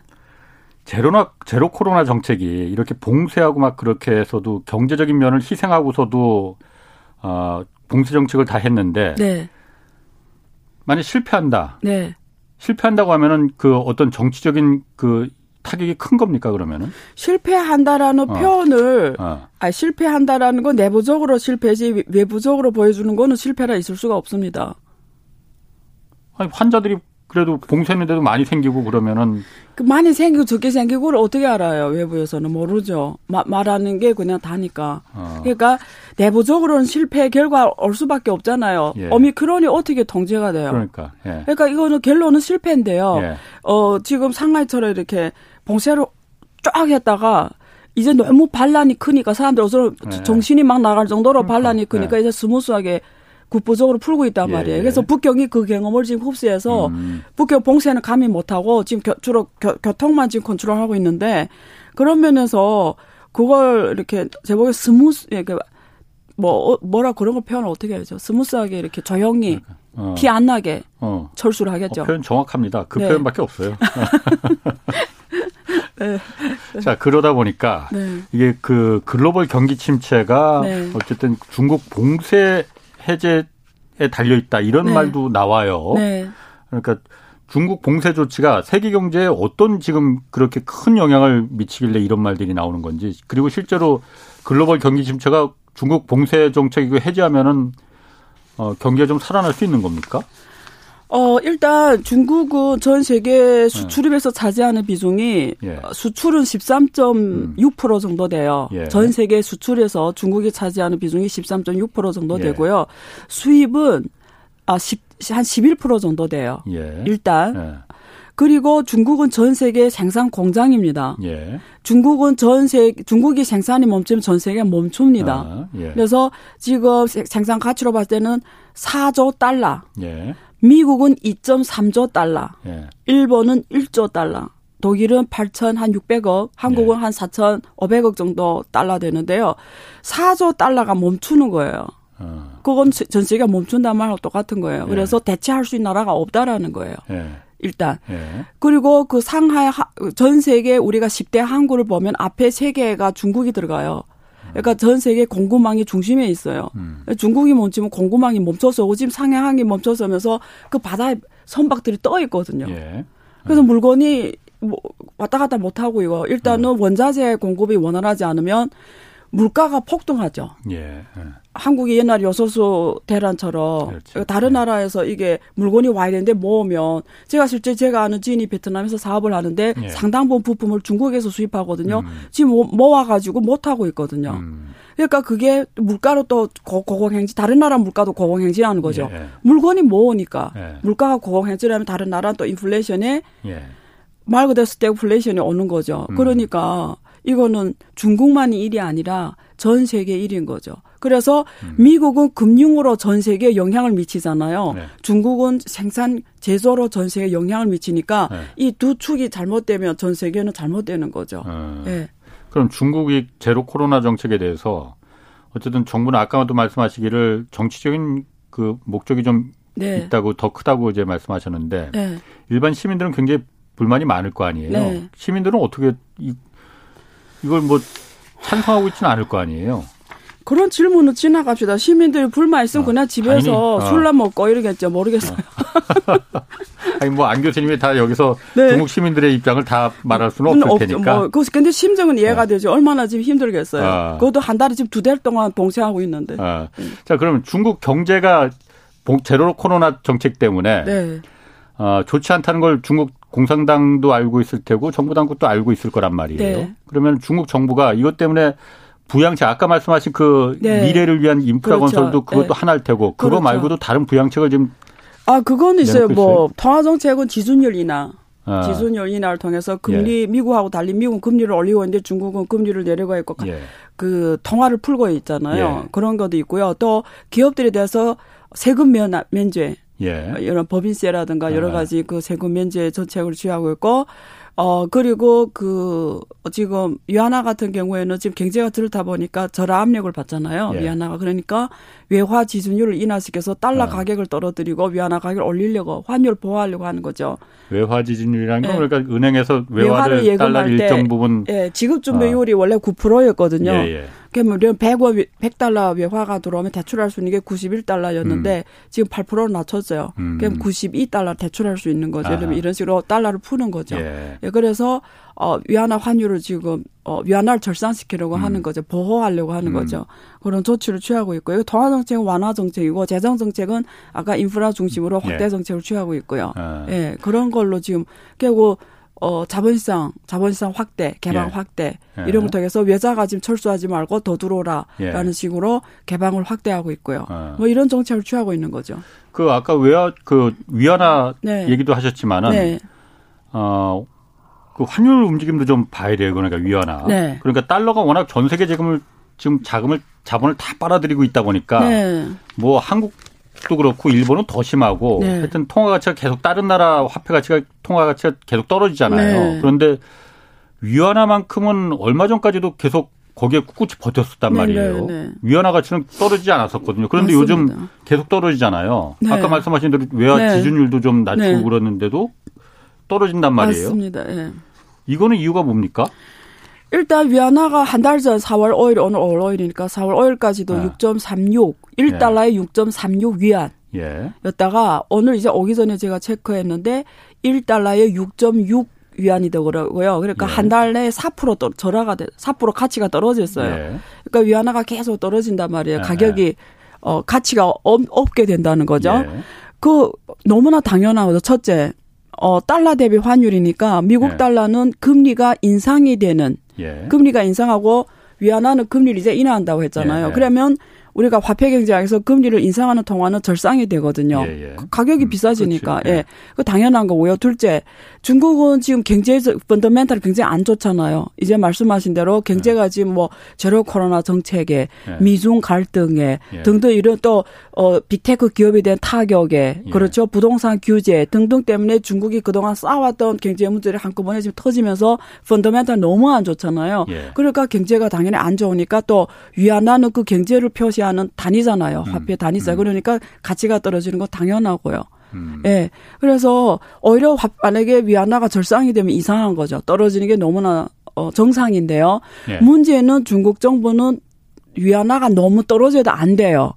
제로나 제로 코로나 정책이 이렇게 봉쇄하고 막 그렇게 해서도 경제적인 면을 희생하고서도 어 봉쇄 정책을 다 했는데 네. 만약 실패한다. 네. 실패한다고 하면은 그 어떤 정치적인 그 타격이 큰 겁니까 그러면은? 실패한다라는 어. 표현을 어. 아 실패한다라는 건 내부적으로 실패지 외부적으로 보여주는 거는 실패라 있을 수가 없습니다. 아니, 환자들이 그래도 봉쇄했는데도 많이 생기고 그러면은 그 많이 생기고 적게 생기고를 어떻게 알아요? 외부에서는 모르죠. 마, 말하는 게 그냥 다니까. 어. 그러니까 내부적으로는 실패 결과 올 수밖에 없잖아요. 예. 오미크론이 어떻게 통제가 돼요? 그러니까. 예. 그러니까 이거는 결론은 실패인데요. 예. 어 지금 상하이처럼 이렇게 봉쇄로 쫙 했다가 이제 너무 반란이 크니까 사람들 어서 예. 정신이 막 나갈 정도로 그러니까. 반란이 크니까 예. 이제 smooth하게 국부적으로 풀고 있단 예, 말이에요. 예. 그래서 북경이 그 경험을 지금 흡수해서 음. 북경 봉쇄는 감히 못하고 지금 겨, 주로 겨, 교통만 지금 컨트롤하고 있는데 그런 면에서 그걸 이렇게 제목에 smooth 이렇게 뭐 어, 뭐라 그런 걸 표현을 어떻게 하죠? smooth하게 이렇게 조용히 그러니까. 어. 티 안 나게 어. 철수를 하겠죠. 어, 표현 정확합니다. 그 네. 표현밖에 없어요. 네. 자 그러다 보니까 네. 이게 그 글로벌 경기 침체가 네. 어쨌든 중국 봉쇄 해제에 달려 있다 이런 네. 말도 나와요. 네. 그러니까 중국 봉쇄 조치가 세계 경제에 어떤 지금 그렇게 큰 영향을 미치길래 이런 말들이 나오는 건지 그리고 실제로 글로벌 경기 침체가 중국 봉쇄 정책이 해제하면은 어, 경기가 좀 살아날 수 있는 겁니까? 어, 일단 중국은 전 세계 수출입에서 차지하는 비중이 예. 수출은 13.6% 음. 정도 돼요. 예. 전 세계 수출에서 중국이 차지하는 비중이 13.6% 정도 예. 되고요. 수입은 아, 10, 한 11% 정도 돼요. 예. 일단. 예. 그리고 중국은 전 세계 생산 공장입니다. 예. 중국은 전 세계 중국이 생산이 멈추면 전 세계가 멈춥니다. 아, 예. 그래서 지금 생산 가치로 봤을 때는 4조 달러. 예. 미국은 2.3조 달러, 예. 일본은 1조 달러, 독일은 8,600억, 한국은 예. 한 4,500억 정도 달러 되는데요. 4조 달러가 멈추는 거예요. 어. 그건 전 세계가 멈춘단 말하고 똑같은 거예요. 예. 그래서 대체할 수 있는 나라가 없다라는 거예요. 예. 일단. 예. 그리고 그 상하이 전 세계 우리가 10대 항구를 보면 앞에 세 개가 중국이 들어가요. 그러니까 전 세계 공급망이 중심에 있어요. 음. 중국이 멈추면 공급망이 멈춰서 오지금 상해항이 멈춰서면서 그 바다에 선박들이 떠 있거든요. 예. 그래서 물건이 뭐 왔다 갔다 못 하고 이거 일단은 음. 원자재 공급이 원활하지 않으면 물가가 폭등하죠. 예. 예. 한국이 옛날 여소수 대란처럼 그렇죠. 다른 네. 나라에서 이게 물건이 와야 되는데 모으면 제가 실제 제가 아는 지인이 베트남에서 사업을 하는데 예. 상당 부분 부품을 중국에서 수입하거든요. 음. 지금 모아가지고 못 하고 있거든요. 음. 그러니까 그게 물가로 또 고 공행진 다른 나라 물가도 고공행진하는 거죠. 예. 물건이 모으니까 예. 물가가 고공행진하면 다른 나라는 또 인플레이션에 예. 말 그대로 스태그플레이션이 오는 거죠. 음. 그러니까 이거는 중국만이 일이 아니라 전 세계 일인 거죠. 그래서 음. 미국은 금융으로 전 세계에 영향을 미치잖아요. 네. 중국은 생산 제조로 전 세계에 영향을 미치니까 네. 이두 축이 잘못되면 전 세계는 잘못되는 거죠. 음. 네. 그럼 중국이 제로 코로나 정책에 대해서 어쨌든 정부는 아까도 말씀하시기를 정치적인 그 목적이 좀 네. 있다고 더 크다고 이제 말씀하셨는데 네. 일반 시민들은 굉장히 불만이 많을 거 아니에요. 네. 시민들은 어떻게 이, 이걸 뭐 찬성하고 있지는 않을 거 아니에요. 그런 질문은 지나갑시다. 시민들 불만 있으면 어, 그냥 집에서 어. 술만 먹고 이러겠죠. 모르겠어요. 어. 아니 뭐 안 교수님이 다 여기서 네. 중국 시민들의 입장을 다 말할 수는 없을 테니까. 뭐, 그 근데 심정은 이해가 어. 되죠. 얼마나 지금 힘들겠어요. 어. 그것도 한 달에 지금 두 달 동안 동생하고 있는데. 어. 자 그러면 중국 경제가 제로 코로나 정책 때문에 네. 어, 좋지 않다는 걸 중국 공산당도 알고 있을 테고 정부 당국도 알고 있을 거란 말이에요. 네. 그러면 중국 정부가 이것 때문에 부양책 아까 말씀하신 그 네. 미래를 위한 인프라 그렇죠. 건설도 그것도 네. 하나일 테고 그거 그렇죠. 말고도 다른 부양책을 지금 아 그건 있어요. 뭐 통화 정책은 지준율 인하. 아. 지준율 인하를 통해서 금리 예. 미국하고 달리 미국은 금리를 올리고 있는데 중국은 금리를 내려가 있고 예. 그 통화를 풀고 있잖아요. 예. 그런 것도 있고요. 또 기업들에 대해서 세금 면 면제 예. 이런 법인세라든가 여러 아. 가지 그 세금 면제 정책을 취하고 있고 어, 그리고 그, 지금 위안화 같은 경우에는 지금 경제가 들다 보니까 절하 압력을 받잖아요. 예. 위안화가. 그러니까 외화 지준율을 인하시켜서 달러 아. 가격을 떨어뜨리고 위안화 가격을 올리려고 환율 보호하려고 하는 거죠. 외화 지준율이라는 건 예. 그러니까 은행에서 외화를 달러 일정 부분. 예, 지급 준비율이 아. 원래 9%였거든요. 예, 예. 그러면 100원 100달러 외화가 들어오면 대출할 수 있는 게 91달러였는데 음. 지금 8%로 낮췄어요. 음. 그럼 92달러 대출할 수 있는 거죠. 그러면 이런 식으로 달러를 푸는 거죠. 예. 예 그래서 어 위안화 환율을 지금 어 위안화를 절상시키려고 음. 하는 거죠. 보호하려고 하는 음. 거죠. 그런 조치를 취하고 있고요. 이거 통화 정책은 완화 정책이고 재정 정책은 아까 인프라 중심으로 확대 예. 정책을 취하고 있고요. 아. 예. 그런 걸로 지금 결국 어, 자본시장, 자본시장 확대, 개방 예. 확대, 예. 이런 걸 통해서 외자가 지금 철수하지 말고 더 들어오라, 예. 라는 식으로 개방을 확대하고 있고요. 아. 뭐 이런 정책을 취하고 있는 거죠. 그 아까 외화, 그 위안화 네. 얘기도 하셨지만은, 네. 어, 그 환율 움직임도 좀 봐야 돼요. 그러니까 위안화. 네. 그러니까 달러가 워낙 전 세계 자금을 지금 자금을 자본을 다 빨아들이고 있다 보니까 네. 뭐 한국 도 그렇고 일본은 더 심하고 네. 하여튼 통화 가치가 계속 다른 나라 화폐 가치가 통화 가치가 계속 떨어지잖아요. 네. 그런데 위안화만큼은 얼마 전까지도 계속 거기에 꿋꿋이 버텼었단 네, 말이에요. 네, 네. 위안화 가치는 떨어지지 않았었거든요. 그런데 맞습니다. 요즘 계속 떨어지잖아요. 네. 아까 말씀하신 대로 외화 네. 지준율도 좀 낮추고 그러는데도 떨어진단 말이에요. 맞습니다. 예. 이거는 이유가 뭡니까? 일단 위안화가 한 달 전 4월 5일 오늘 5월 5일이니까 4월 5일까지도 네. 6.36 1달러에 예. 6.36 위안. 예. 였다가 오늘 이제 오기 전에 제가 체크했는데 1달러에 6.6 위안이 되더라고요. 그러니까 예. 한달 내에 4% 떨, 절하가 돼, 4% 가치가 떨어졌어요. 예. 그러니까 위안화가 계속 떨어진단 말이에요. 예. 가격이 어 가치가 없, 없게 된다는 거죠. 예. 그 너무나 당연하거든요. 첫째, 어 달러 대비 환율이니까 미국 예. 달러는 금리가 인상이 되는 금리가 인상하고 위안화는 금리를 이제 인하한다고 했잖아요. 그러면 우리가 화폐 경제학에서 금리를 인상하는 통화는 절상이 되거든요. 예, 예. 가격이 음, 비싸지니까. 그렇지. 예. 그 당연한 거고요. 둘째, 중국은 지금 경제에서 펀더멘탈이 굉장히 안 좋잖아요. 이제 말씀하신 대로 경제가 네. 지금 뭐 제로 코로나 정책에 네. 미중 갈등에 예. 등등 이런 또 어, 빅테크 기업에 대한 타격에 예. 그렇죠. 부동산 규제 등등 때문에 중국이 그동안 쌓아왔던 경제 문제를 한꺼번에 지금 터지면서 펀더멘탈 너무 안 좋잖아요. 예. 그러니까 경제가 당연히 안 좋으니까 또 위안화는 그 경제를 표시 하는 단위잖아요. 음. 화폐 단위자. 음. 그러니까 가치가 떨어지는 거 당연하고요. 음. 예. 그래서 오히려 만약에 위안화가 절상이 되면 이상한 거죠. 떨어지는 게 너무나 어, 정상인데요. 예. 문제는 중국 정부는 위안화가 너무 떨어져도 안 돼요.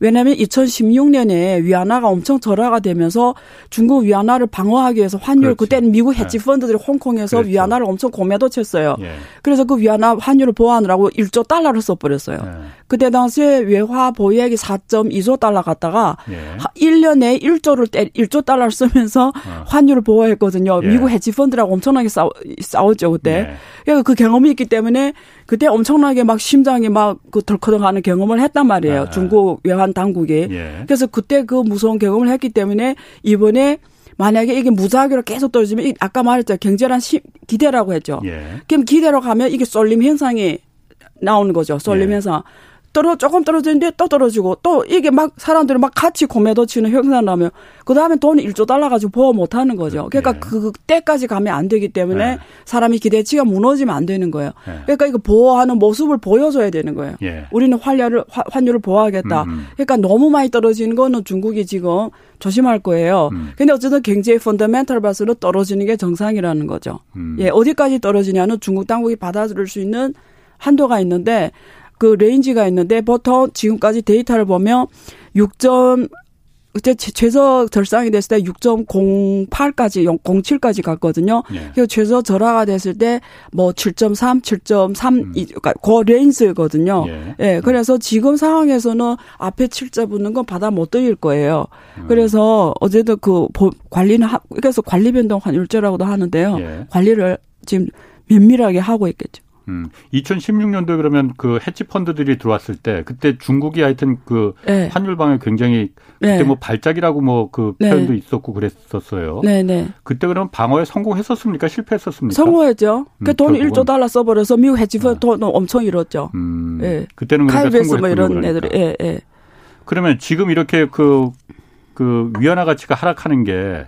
왜냐하면 2016년에 위안화가 엄청 절하가 되면서 중국 위안화를 방어하기 위해서 환율 그렇지. 그때는 미국 네. 헤지 펀드들이 홍콩에서 그렇죠. 위안화를 엄청 고매도 쳤어요. 예. 그래서 그 위안화 환율을 보호하느라고 1조 달러를 써버렸어요. 예. 그때 당시에 외화 보유액이 4.2조 달러 갔다가 예. 1년에 1조를 때 1조 달러를 쓰면서 어. 환율을 보호했거든요. 예. 미국 헤지 펀드라고 엄청나게 싸우, 싸웠죠 그때. 예. 그러니까 그 경험이 있기 때문에 그때 엄청나게 막 심장이 막 그 덜커덩하는 경험을 했단 말이에요. 아. 중국 외환 당국이. 예. 그래서 그때 그 무서운 경험을 했기 때문에 이번에 만약에 이게 무작위로 계속 떨어지면 아까 말했죠 경제란 시, 기대라고 했죠. 예. 그럼 기대로 가면 이게 쏠림 현상이 나오는 거죠. 쏠림 예. 현상. 떨어 조금 떨어지는데 또 떨어지고 또 이게 막 사람들이 막 같이 고매도 치는 형상 나면 그 다음에 돈이 1조 달러 가지고 보호 못 하는 거죠. 그러니까 네. 그때까지 가면 안 되기 때문에 네. 사람이 기대치가 무너지면 안 되는 거예요. 네. 그러니까 이거 보호하는 모습을 보여줘야 되는 거예요. 예. 우리는 환율을 환율을 보호하겠다. 음, 음. 그러니까 너무 많이 떨어지는 거는 중국이 지금 조심할 거예요. 음. 근데 어쨌든 경제의 펀더멘탈 봐서는 떨어지는 게 정상이라는 거죠. 음. 예, 어디까지 떨어지냐는 중국 당국이 받아들일 수 있는 한도가 있는데 그 range가 있는데 보통 지금까지 데이터를 보면 6. 그때 최저 절상이 됐을 때 6.08까지 07까지 갔거든요. 예. 그래서 최저 절하가 됐을 때 뭐 7.3, 7.3 음. 그러니까 그 레인지거든요. 예. 예. 그래서 지금 상황에서는 앞에 7자 붙는 건 받아 못 드릴 거예요. 음. 그래서 어제도 그 관리는 하, 그래서 관리 변동 환율제라고도 하는데요. 예. 관리를 지금 면밀하게 하고 있겠죠. 음, 2016년도에 그러면 그 헤지 펀드들이 들어왔을 때 그때 중국이 하여튼 그 네. 환율 방에 굉장히 그때 네. 뭐 발작이라고 뭐 그 표현도 네. 있었고 그랬었어요. 네, 네. 그때 그러면 방어에 성공했었습니까? 실패했었습니까? 성공했죠. 음, 그돈 1조 달러 써버려서 미국 헤지 펀드 돈 엄청 잃었죠. 음, 예. 그때는 그러니까. 뭐 이런 그러니까. 애들이 예, 예. 그러면 지금 이렇게 그, 그 위안화 가치가 하락하는 게,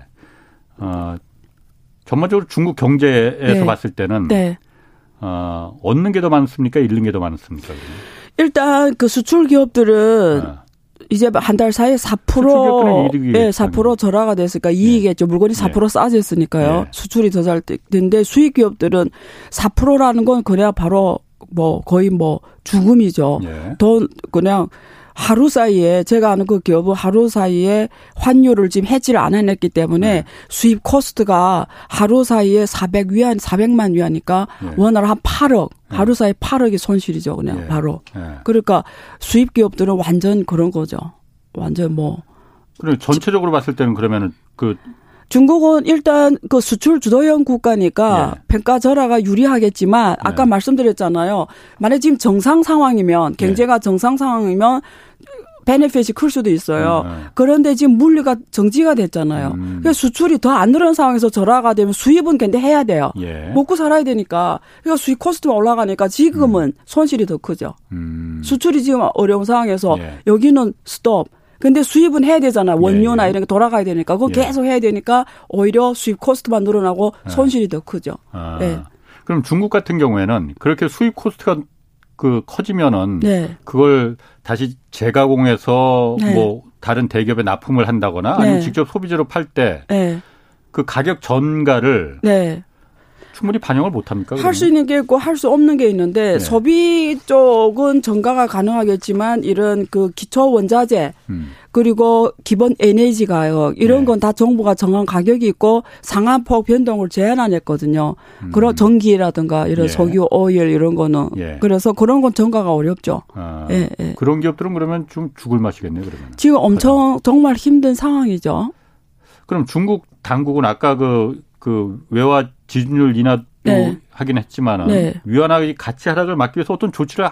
어, 전반적으로 중국 경제에서 네. 봤을 때는 네. 어, 얻는 게 더 많습니까? 잃는 게 더 많습니까? 일단 그 수출 기업들은 아. 이제 한 달 사이에 4% 예, 4% 절하가 됐으니까 이익이겠죠. 물건이 4% 네. 싸졌으니까요. 네. 수출이 더 잘 됐는데 수익 기업들은 4%라는 건 그래야 바로 뭐 거의 뭐 죽음이죠. 예. 돈 그냥 하루 사이에 제가 아는 그 기업은 하루 사이에 환율을 지금 해지를 안 해냈기 때문에 네. 수입 코스트가 하루 사이에 400 위안, 400만 위안이니까 네. 원화로 한 8억, 네. 하루 사이에 8억이 손실이죠, 그냥 네. 바로. 네. 그러니까 수입 기업들은 완전 그런 거죠. 완전 뭐. 그래 전체적으로 봤을 때는 그러면은 그 중국은 일단 그 수출 주도형 국가니까 예. 평가 절하가 유리하겠지만 아까 네. 말씀드렸잖아요. 만약 지금 정상 상황이면 경제가 예. 정상 상황이면 베네핏이 클 수도 있어요. 음, 네. 그런데 지금 물리가 정지가 됐잖아요. 음. 그래서 수출이 더 안 늘어난 상황에서 절하가 되면 수입은 근데 해야 돼요. 예. 먹고 살아야 되니까. 그러니까 수입 코스트가 올라가니까 지금은 음. 손실이 더 크죠. 음. 수출이 지금 어려운 상황에서 예. 여기는 스톱. 근데 수입은 해야 되잖아. 원료나 예, 예. 이런 게 돌아가야 되니까. 그거 예. 계속 해야 되니까 오히려 수입 코스트만 늘어나고 예. 손실이 더 크죠. 아, 네. 그럼 중국 같은 경우에는 그렇게 수입 코스트가 그 커지면은 네. 그걸 다시 재가공해서 네. 뭐 다른 대기업에 납품을 한다거나 아니면 네. 직접 소비자로 팔 때그 네. 가격 전가를 네. 충분히 반영을 못 합니까? 할 수 있는 게 있고 할 수 없는 게 있는데 네. 소비 쪽은 전가가 가능하겠지만 이런 그 기초 원자재 음. 그리고 기본 에너지 가격 이런 네. 건다 정부가 정한 가격이 있고 상한폭 변동을 제한 안 했거든요. 음. 그런 전기라든가 이런 예. 석유, 오일 이런 거는 예. 그래서 그런 건 전가가 어렵죠. 아, 예, 예. 그런 기업들은 그러면 좀 죽을 맛이겠네요. 그러면 지금 엄청 가장. 정말 힘든 상황이죠. 그럼 중국 당국은 아까 그 그 외화 지준율 인하도 네. 하긴 했지만은 네. 위안화 가치 하락을 막기 위해서 어떤 조치를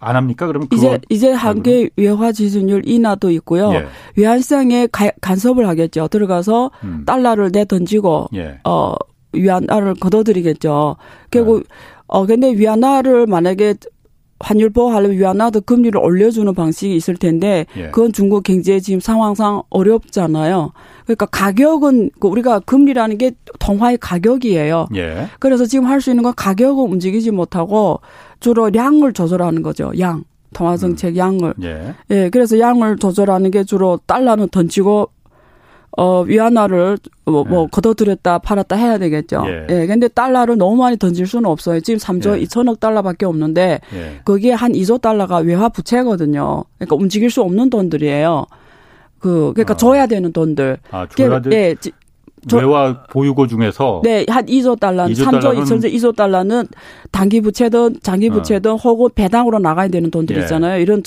안 합니까? 그러면 이제 이제 한계 외화 지준율 인하도 있고요. 예. 외환 시장에 간섭을 하겠죠. 들어가서 음. 달러를 내 던지고 예. 어 위안화를 걷어들이겠죠. 결국 네. 어 근데 위안화를 만약에 환율 보호하려면 위안화도 금리를 올려주는 방식이 있을 텐데 예. 그건 중국 경제 지금 상황상 어렵잖아요. 그러니까 가격은 그 우리가 금리라는 게 통화의 가격이에요. 예. 그래서 지금 할 수 있는 건 가격은 움직이지 못하고 주로 양을 조절하는 거죠. 양. 통화 정책 음. 양을. 예. 예. 그래서 양을 조절하는 게 주로 달러는 던지고 어, 위안화를 뭐, 뭐 네. 걷어들였다 팔았다 해야 되겠죠. 예. 예. 근데 달러를 너무 많이 던질 수는 없어요. 지금 3조 예. 2천억 달러밖에 없는데 예. 거기에 한 2조 달러가 외화 부채거든요. 그러니까 움직일 수 없는 돈들이에요. 그 그러니까 아. 줘야 되는 돈들. 아, 줘야 돼. 예. 외화 보유고 중에서 네, 한 2조 달러, 2조 3조 2천조 2조 달러는 단기 부채든 장기 어. 부채든 어. 혹은 배당으로 나가야 되는 돈들 예. 있잖아요. 이런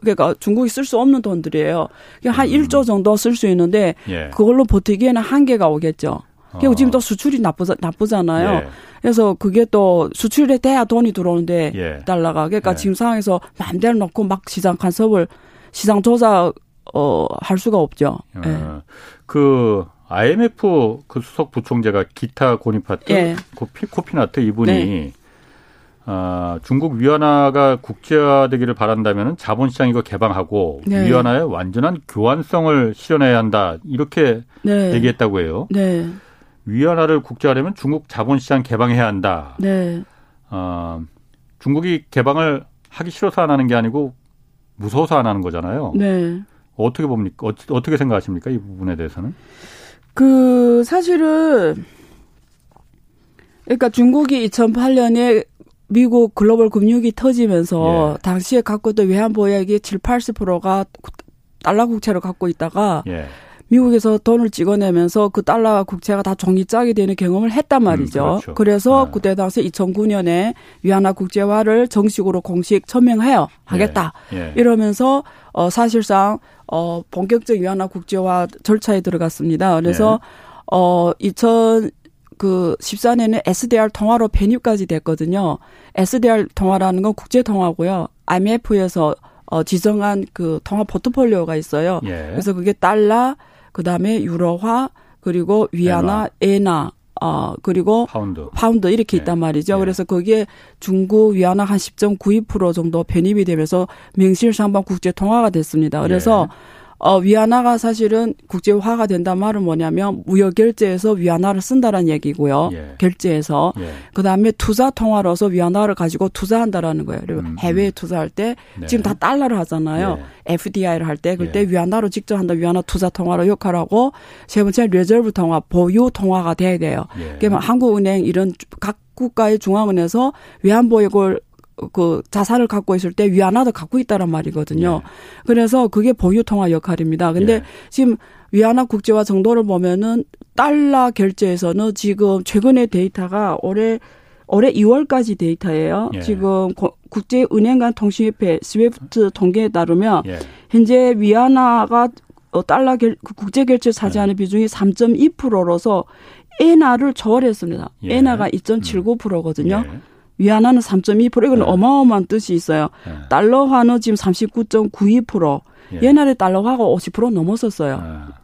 그러니까 중국이 쓸 수 없는 돈들이에요. 한 음. 1조 정도 쓸 수 있는데 예. 그걸로 버티기에는 한계가 오겠죠. 그리고 어. 지금 또 수출이 나쁘 나쁘잖아요. 예. 그래서 그게 또 수출에 돼야 돈이 들어오는데 예. 달러가 그러니까 예. 지금 상황에서 마음대로 놓고 막 시장 간섭을 시장 조작 어할 수가 없죠. 어. 그 IMF 그 수석 부총재가 기타 고니파트 예. 코피, 코피나트 이분이 네. 어, 중국 위안화가 국제화되기를 바란다면 자본시장 이거 개방하고 네. 위안화의 완전한 교환성을 실현해야 한다 이렇게 네. 얘기했다고 해요. 네. 위안화를 국제화하려면 중국 자본시장 개방해야 한다. 네. 어, 중국이 개방을 하기 싫어서 안 하는 게 아니고 무서워서 안 하는 거잖아요. 네. 어떻게 봅니까? 어, 어떻게 생각하십니까? 이 부분에 대해서는? 그 사실은 그러니까 중국이 2008년에 미국 글로벌 금융이 터지면서 예. 당시에 갖고 있던 외환 보약이 7, 80%가 달러 국채를 갖고 있다가 예. 미국에서 돈을 찍어내면서 그 달러 국채가 다 종이짝이 되는 경험을 했단 음, 말이죠. 음, 그렇죠. 그래서 아. 그때 당시 2009년에 위안화 국제화를 정식으로 공식 천명해요. 하겠다. 예. 예. 이러면서 어 사실상 어, 본격적 위안화 국제화 절차에 들어갔습니다. 그래서 네. 어, 2000, 그 14년에 SDR 통화로 편입까지 됐거든요. SDR 통화라는 건 국제 통화고요. IMF에서 어, 지정한 그 통화 포트폴리오가 있어요. 예. 그래서 그게 달러, 그 다음에 유로화, 그리고 위안화, 엔화, 어, 그리고 파운드, 파운드 이렇게 네. 있단 말이죠. 네. 그래서 거기에 중국 위안화 한 10.92% 정도 편입이 되면서 명실상부 국제 통화가 됐습니다. 그래서 네. 어, 위안화가 사실은 국제화가 된다는 말은 뭐냐면 무역 결제에서 위안화를 쓴다라는 얘기고요. 예. 결제에서 예. 그다음에 투자 통화로서 위안화를 가지고 투자한다라는 거예요. 그리고 음, 해외에 음. 투자할 때 네. 지금 다 달러를 하잖아요. 예. FDI를 할 때 그때 예. 위안화로 직접 한다. 위안화 투자 통화로 역할하고 세 번째 reserve 통화, 보유 통화가 돼야 돼요. 예. 그러면 한국은행 이런 각 국가의 중앙은행에서 외환보유고를 그 자산을 갖고 있을 때 위안화도 갖고 있다란 말이거든요. 예. 그래서 그게 보유 통화 역할입니다. 근데 예. 지금 위안화 국제화 정도를 보면은 달러 결제에서는 지금 최근의 데이터가 올해 올해 2월까지 데이터예요. 예. 지금 국제 은행 간 통신 협회 SWIFT 통계에 따르면 예. 현재 위안화가 어, 달러 결, 그 국제 결제 차지하는 예. 비중이 3.2%로서 엔화를 초월했습니다. 예. 엔화가 2.79%거든요. 예. 위안화는 3.2% 이건 네. 어마어마한 뜻이 있어요. 네. 달러화는 지금 39.92%. 예. 옛날에 달러화가 50% 넘었었어요.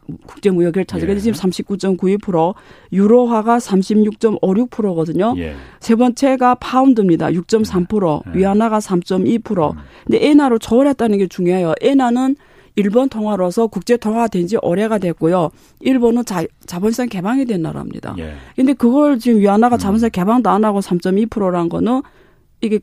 네. 국제무역 결차제. 예. 지금 39.92%, 유로화가 36.56%거든요. 예. 세 번째가 파운드입니다. 6.3%, 예. 위안화가 3.2%. 음. 근데 엔화로 초월했다는 게 중요해요. 엔화는 일본 통화로서 국제 통화된 지 오래가 됐고요. 일본은 자, 자본시장 개방이 된 나라입니다. 예. 근데 그걸 지금 위안화가 음. 자본시장 개방도 안 하고 3.2%란 거는 이게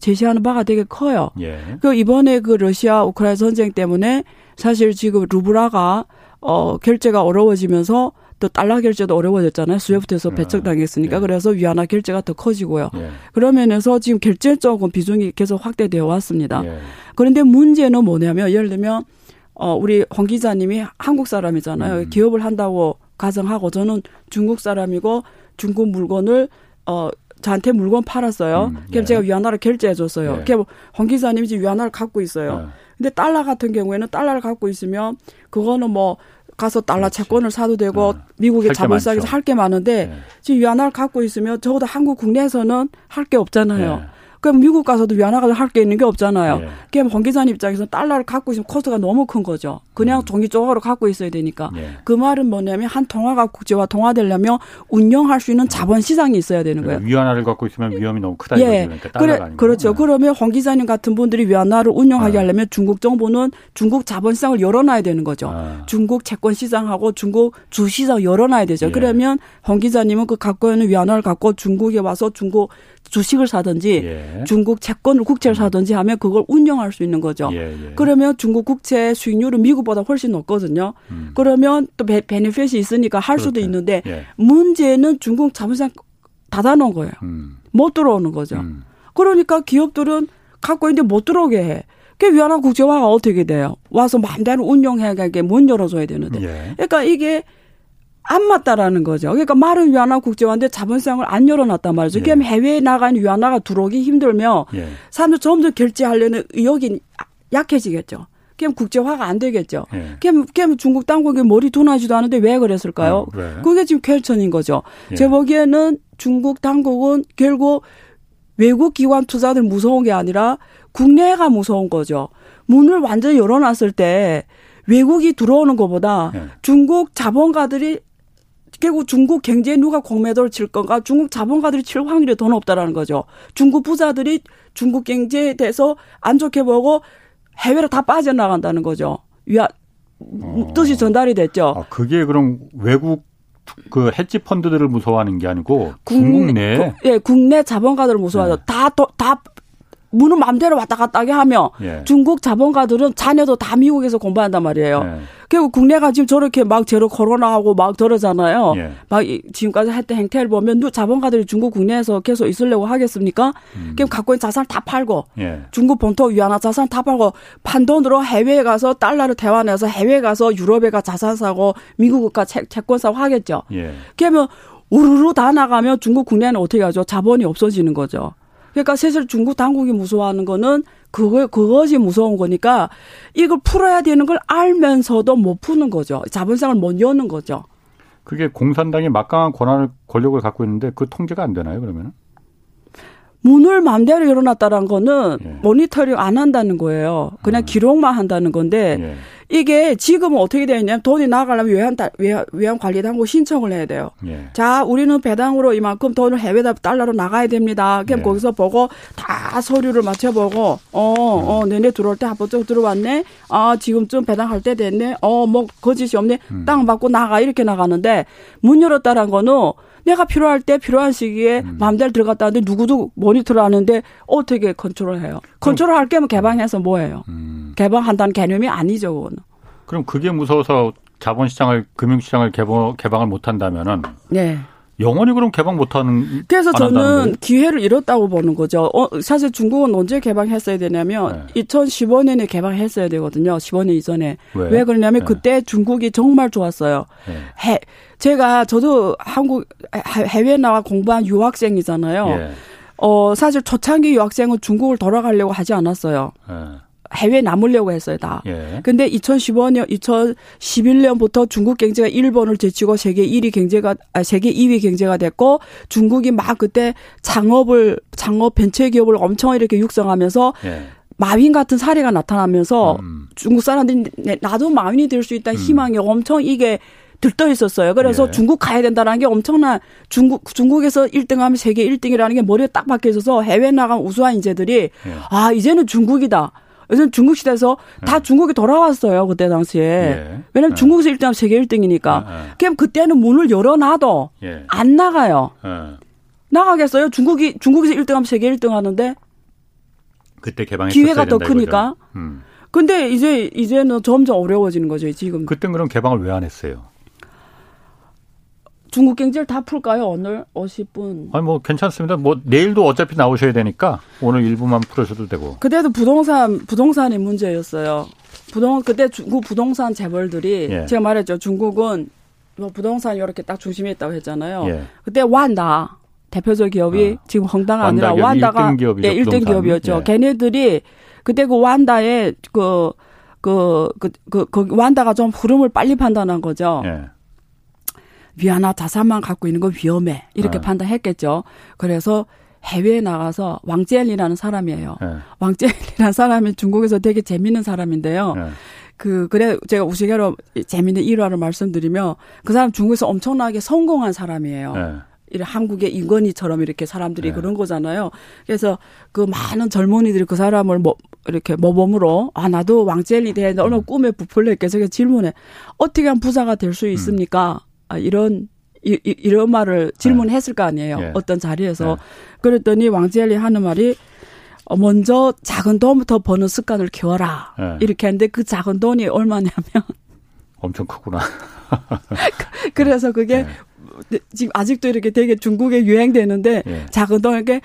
제시하는 바가 되게 커요. 예. 그 이번에 그 러시아 우크라이나 전쟁 때문에 사실 지금 루브라가 어 결제가 어려워지면서 또 달러 결제도 어려워졌잖아요. 스웨프트에서 음. 배척당했으니까. 예. 그래서 위안화 결제가 더 커지고요. 예. 그러면에서 지금 결제 쪽은 비중이 계속 확대되어 왔습니다. 예. 그런데 문제는 뭐냐면 예를 들면 어, 우리 황 기자님이 한국 사람이잖아요. 음. 기업을 한다고 가정하고 저는 중국 사람이고 중국 물건을 어, 저한테 물건 팔았어요. 음, 그럼 예. 제가 위안화를 결제해 줬어요. 예. 그럼 황 기자님이 지금 위안화를 갖고 있어요. 예. 근데 달러 같은 경우에는 달러를 갖고 있으면 그거는 뭐 가서 달러. 채권을 사도 되고 어. 미국의 자본시장에서 할 게 많은데 예. 지금 위안화를 갖고 있으면 적어도 한국 국내에서는 할 게 없잖아요. 예. 그럼 미국 가서도 위안화가 할 게 있는 게 없잖아요. 예. 그럼 황 기자님 입장에서 달러를 갖고 있으면 코스가 너무 큰 거죠. 그냥 음. 종이 조각으로 갖고 있어야 되니까. 예. 그 말은 뭐냐면 한 통화가 국제화 통화되려면 운영할 수 있는 자본 시장이 있어야 되는 거예요. 위안화를 갖고 있으면 위험이 너무 크다 예. 그러니까 그래, 그렇죠. 예. 그러면 황 기자님 같은 분들이 위안화를 운영하게 아. 하려면 중국 정부는 중국 자본 시장을 열어놔야 되는 거죠. 아. 중국 채권 시장하고 중국 주시장 열어놔야 되죠. 예. 그러면 황 기자님은 그 갖고 있는 위안화를 갖고 중국에 와서 중국 주식을 사든지 예. 중국 채권을 국채를 음. 사든지 하면 그걸 운영할 수 있는 거죠. 예, 예. 그러면 중국 국채 수익률은 미국보다 훨씬 높거든요. 음. 그러면 또 베, 베네핏이 있으니까 할 수도 그렇죠. 있는데 예. 문제는 중국 자본시장 닫아놓은 거예요. 음. 못 들어오는 거죠. 음. 그러니까 기업들은 갖고 있는데 못 들어오게 해. 그 위안화 국제화가 어떻게 돼요? 와서 마음대로 운영해가게 문 열어줘야 되는데. 예. 그러니까 이게 안 맞다라는 거죠. 그러니까 말은 위안화 국제화인데 자본시장을 안 열어놨단 말이죠. 예. 그럼 해외에 나간 위안화가 들어오기 힘들면 예. 사람들 점점 결제하려는 의욕이 약해지겠죠. 그럼 국제화가 안 되겠죠. 예. 그럼, 그럼 중국 당국이 머리 둔하지도 않은데 왜 그랬을까요? 어, 왜? 그게 지금 퀘천인 거죠. 예. 제 보기에는 중국 당국은 결국 외국 기관 투자들 무서운 게 아니라 국내가 무서운 거죠. 문을 완전히 열어놨을 때 외국이 들어오는 것보다 예. 중국 자본가들이 결국 중국 경제에 누가 공매도를 칠 건가? 중국 자본가들이 칠 확률이 더 높다라는 거죠. 중국 부자들이 중국 경제에 대해서 안 좋게 보고 해외로 다 빠져나간다는 거죠. 위아 어. 뜻이 전달이 됐죠. 아, 그게 그럼 외국 그 헤지 펀드들을 무서워하는 게 아니고 국내, 국 예, 국내 자본가들을 무서워하죠. 네. 다다 문은 마음대로 왔다 갔다 하게 하며 예. 중국 자본가들은 자녀도 다 미국에서 공부한단 말이에요. 예. 결국 국내가 지금 저렇게 막 제로 코로나하고 막 저러잖아요. 예. 막 지금까지 했던 행태를 보면 자본가들이 중국 국내에서 계속 있으려고 하겠습니까? 음. 그럼 갖고 있는 자산 다 팔고 예. 중국 본토 위안화 자산 다 팔고 판돈으로 해외에 가서 달러를 대환해서 해외에 가서 유럽에 가 자산 사고 미국과 채, 채권 사고 하겠죠. 예. 그러면 우르르 다 나가면 중국 국내는 어떻게 하죠? 자본이 없어지는 거죠. 그러니까 사실 중국 당국이 무서워하는 거는 그거 그것이 무서운 거니까 이걸 풀어야 되는 걸 알면서도 못 푸는 거죠. 자본상을 못 여는 거죠. 그게 공산당이 막강한 권한을 권력을 갖고 있는데 그 통제가 안 되나요, 그러면은? 문을 마음대로 열어놨다는 거는 예. 모니터링 안 한다는 거예요. 그냥 아. 기록만 한다는 건데 예. 이게 지금은 어떻게 되어 있냐면 돈이 나가려면 외환, 외환, 외환 관리당국 신청을 해야 돼요. 예. 자, 우리는 배당으로 이만큼 돈을 해외다 달러로 나가야 됩니다. 그럼 예. 거기서 보고 다 서류를 맞춰보고, 어, 어, 음. 내내 들어올 때 한번쩍 들어왔네. 아, 지금쯤 배당할 때 됐네. 어, 뭐, 거짓이 없네. 음. 땅 받고 나가. 이렇게 나가는데 문 열었다는 거는 내가 필요할 때 필요한 시기에 음. 마음대로 들어갔다 하는데 누구도 모니터를 하는데 어떻게 컨트롤 해요? 컨트롤 할 게면 개방해서 뭐예요? 음. 개방한다는 개념이 아니죠, 그거는. 그럼 그게 무서워서 자본시장을 금융시장을 개방 개방을 못 한다면은 네. 영원히 그럼 개방 못하는 그래서 저는 기회를 잃었다고 보는 거죠. 어, 사실 중국은 언제 개방했어야 되냐면 네. 2015년에 개방했어야 되거든요. 15년 이전에 왜, 왜 그러냐면 네. 그때 중국이 정말 좋았어요. 네. 해, 제가 저도 한국 해외 나와 공부한 유학생이잖아요. 예. 어 사실 초창기 유학생은 중국을 돌아가려고 하지 않았어요. 예. 해외에 남으려고 했어요, 다. 예. 근데 2015년, 2011년부터 중국 경제가 일본을 제치고 세계 1위 경제가, 아, 세계 2위 경제가 됐고 중국이 막 그때 창업을, 창업 벤처 기업을 엄청 이렇게 육성하면서 예. 마윈 같은 사례가 나타나면서 음. 중국 사람들이 나도 마윈이 될 수 있다 음. 희망이 엄청 이게 들떠 있었어요. 그래서 예. 중국 가야 된다라는 게 엄청난 중국 중국에서 1등하면 세계 1등이라는 게 머리에 딱 박혀 있어서 해외 나간 우수한 인재들이 예. 아 이제는 중국이다. 요즘 중국 시대에서 예. 다 중국에 돌아왔어요 그때 당시에 예. 왜냐면 예. 중국에서 1등하면 세계 1등이니까 그럼 그때는 문을 열어놔도 안 나가요. 나가겠어요? 중국이 중국에서 1등하면 세계 1등 하는데 그때 개방 기회가 더 크니까. 음. 근데 이제 이제는 점점 어려워지는 거죠 지금. 그땐 그럼 개방을 왜 안 했어요? 중국 경제를 다 풀까요? 오늘 50분. 아니 뭐 괜찮습니다. 뭐 내일도 어차피 나오셔야 되니까 오늘 일부만 풀으셔도 되고. 그때도 부동산 부동산이 문제였어요. 부동 그때 중국 부동산 재벌들이 예. 제가 말했죠. 중국은 뭐 부동산 이렇게 딱 중심에 있다고 했잖아요. 예. 그때 완다 대표적 기업이 어. 지금 헝다가 아니라 완다가 1등 기업이죠. 예, 1등 기업이었죠. 예. 걔네들이 그때 그 완다의 그 그, 그, 그, 그, 완다가 좀 흐름을 빨리 판단한 거죠. 예. 위안화 자산만 갖고 있는 건 위험해. 이렇게 네. 판단했겠죠. 그래서 해외에 나가서 왕젤리라는 사람이에요. 네. 왕젤리라는 사람이 중국에서 되게 재밌는 사람인데요. 네. 그 그래 제가 우시개로 재밌는 일화를 말씀드리며 그 사람 중국에서 엄청나게 성공한 사람이에요. 네. 이 한국의 인권이처럼 이렇게 사람들이 네. 그런 거잖아요. 그래서 그 많은 젊은이들이 그 사람을 뭐 이렇게 모범으로 아 나도 왕젤리 대해 어느 음. 꿈에 부풀렸게 제가 질문해 어떻게 하면 부자가 될 수 있습니까? 음. 아, 이런 이, 이, 런 말을 질문했을 거 아니에요. 예. 어떤 자리에서. 예. 그랬더니 왕지엘리 하는 말이 어, 먼저 작은 돈부터 버는 습관을 키워라. 예. 이렇게 했는데 그 작은 돈이 얼마냐면 엄청 크구나. 그래서 그게 예. 지금 아직도 이렇게 되게 중국에 유행되는데 예. 작은 돈 이게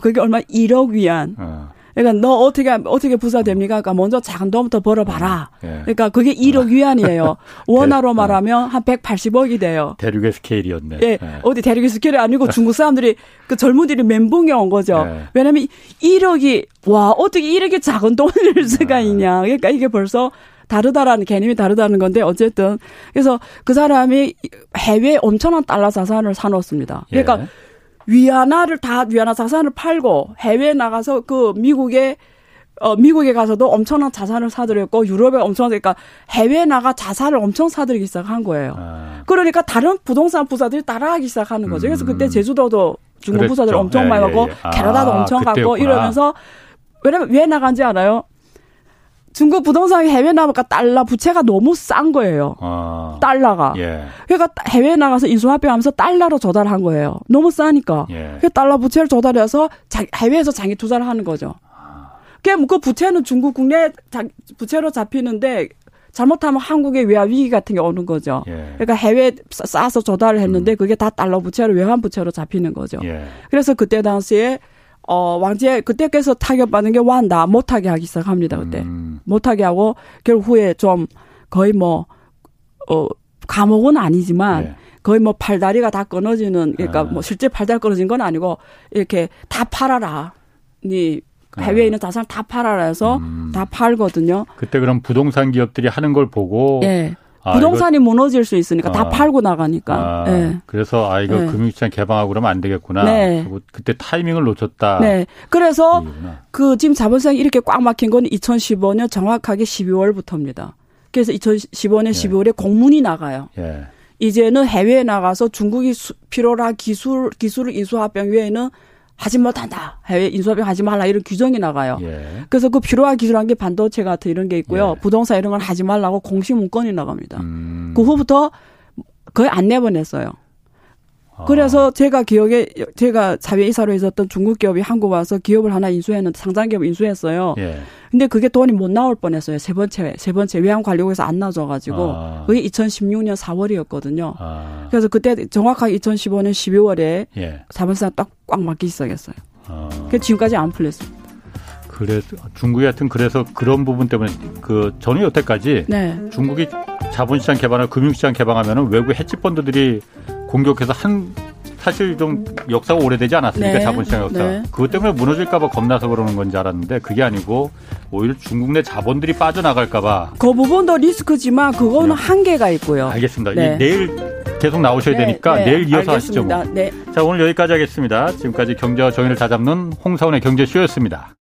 그게 얼마 1억 위안. 어. 그러니까 너 어떻게 어떻게 부자 됩니까? 그러니까 먼저 작은 돈부터 벌어봐라. 예. 그러니까 그게 1억 위안이에요. 원화로 어. 말하면 한 180억이 돼요. 대륙의 스케일이었네. 예. 예. 어디 대륙의 스케일이 아니고 중국 사람들이 그 젊은이들이 멘붕이 온 거죠. 예. 왜냐면 1억이 와 어떻게 1억이 작은 돈일 수가 예. 있냐. 그러니까 이게 벌써 다르다라는 개념이 다르다는 건데 어쨌든 그래서 그 사람이 해외 엄청난 달러 자산을 사놓습니다. 그러니까 예. 위안화를 다 위안화 자산을 팔고 해외에 나가서 그 미국에 어 미국에 가서도 엄청난 자산을 사들였고 유럽에 엄청 그러니까 해외에 나가 자산을 엄청 사들이기 시작한 거예요. 아. 그러니까 다른 부동산 부자들이 따라하기 시작하는 거죠. 그래서 그때 음. 제주도도 중국 부자들 엄청 예, 많이 가고 예, 예. 캐나다도 아, 엄청 가고 이러면서 왜냐면 왜 나간지 알아요? 중국 부동산이 해외 나가니까 달러 부채가 너무 싼 거예요. 아. 달러가. 예. 그러니까 해외 나가서 인수합병하면서 달러로 조달한 거예요. 너무 싸니까. 예. 그 달러 부채를 조달해서 자, 해외에서 장기 투자를 하는 거죠. 아. 그 부채는 중국 국내 부채로 잡히는데 잘못하면 한국의 외화 위기 같은 게 오는 거죠. 예. 그러니까 해외 싸서 조달을 했는데 음. 그게 다 달러 부채로 외환 부채로 잡히는 거죠. 예. 그래서 그때 당시에 어, 왕제 그때께서 타격받는 게 완다. 못하게 하기 시작합니다, 그때. 음. 못하게 하고, 결국 후에 좀 거의 뭐, 어, 감옥은 아니지만, 네. 거의 뭐 팔다리가 다 끊어지는, 그러니까 아. 뭐 실제 팔다리 끊어진 건 아니고, 이렇게 다 팔아라. 니 해외에 있는 자산 다 팔아라 해서 음. 다 팔거든요. 그때 그럼 부동산 기업들이 하는 걸 보고, 네. 아, 부동산이 이거... 무너질 수 있으니까 아, 다 팔고 나가니까. 아, 네. 그래서 아 이거 네. 금융시장 개방하고 그러면 안 되겠구나. 네. 그때 타이밍을 놓쳤다. 네. 그래서 이구나. 그 지금 자본시장이 이렇게 꽉 막힌 건 2015년 정확하게 12월부터입니다. 그래서 2015년 예. 12월에 공문이 나가요. 예. 이제는 해외에 나가서 중국이 필요라 기술 기술을 인수합병 외에는 하지 못한다. 해외 인수합병 하지 말라 이런 규정이 나가요. 예. 그래서 그 필요한 기술한 게 반도체 같은 이런 게 있고요. 예. 부동산 이런 걸 하지 말라고 공식 문건이 나갑니다. 음. 그 후부터 거의 안 내보냈어요. 아. 그래서 제가 기억에 제가 사회이사로 있었던 중국 기업이 한국 와서 기업을 하나 인수했는데 상장 기업 인수했어요. 예. 근데 그게 돈이 못 나올 뻔했어요. 세 번째 세 번째 외환 관리국에서 안 나줘가지고 아. 그게 2016년 4월이었거든요. 아. 그래서 그때 정확하게 2015년 12월에 예. 자본시장 딱꽉 막기 시작했어요. 아. 그 지금까지 안 풀렸습니다. 그래서 중국이 하여튼 그래서 그런 부분 때문에 그 저는 여태까지 네. 중국이 자본시장 개방을 금융시장 개방하면은 외국 헤지 펀드들이 공격해서 한 사실 좀 역사가 오래되지 않았습니까? 네. 자본시장 역사. 네. 그것 때문에 무너질까봐 겁나서 그러는 건지 알았는데 그게 아니고 오히려 중국 내 자본들이 빠져나갈까봐. 그 부분도 리스크지만 그거는 네. 한계가 있고요. 알겠습니다. 네. 내일 계속 나오셔야 네. 되니까 네. 내일 이어서 알겠습니다. 하시죠. 뭐. 자 오늘 여기까지 하겠습니다. 지금까지 경제와 정의를 다잡는 홍사원의 경제쇼였습니다.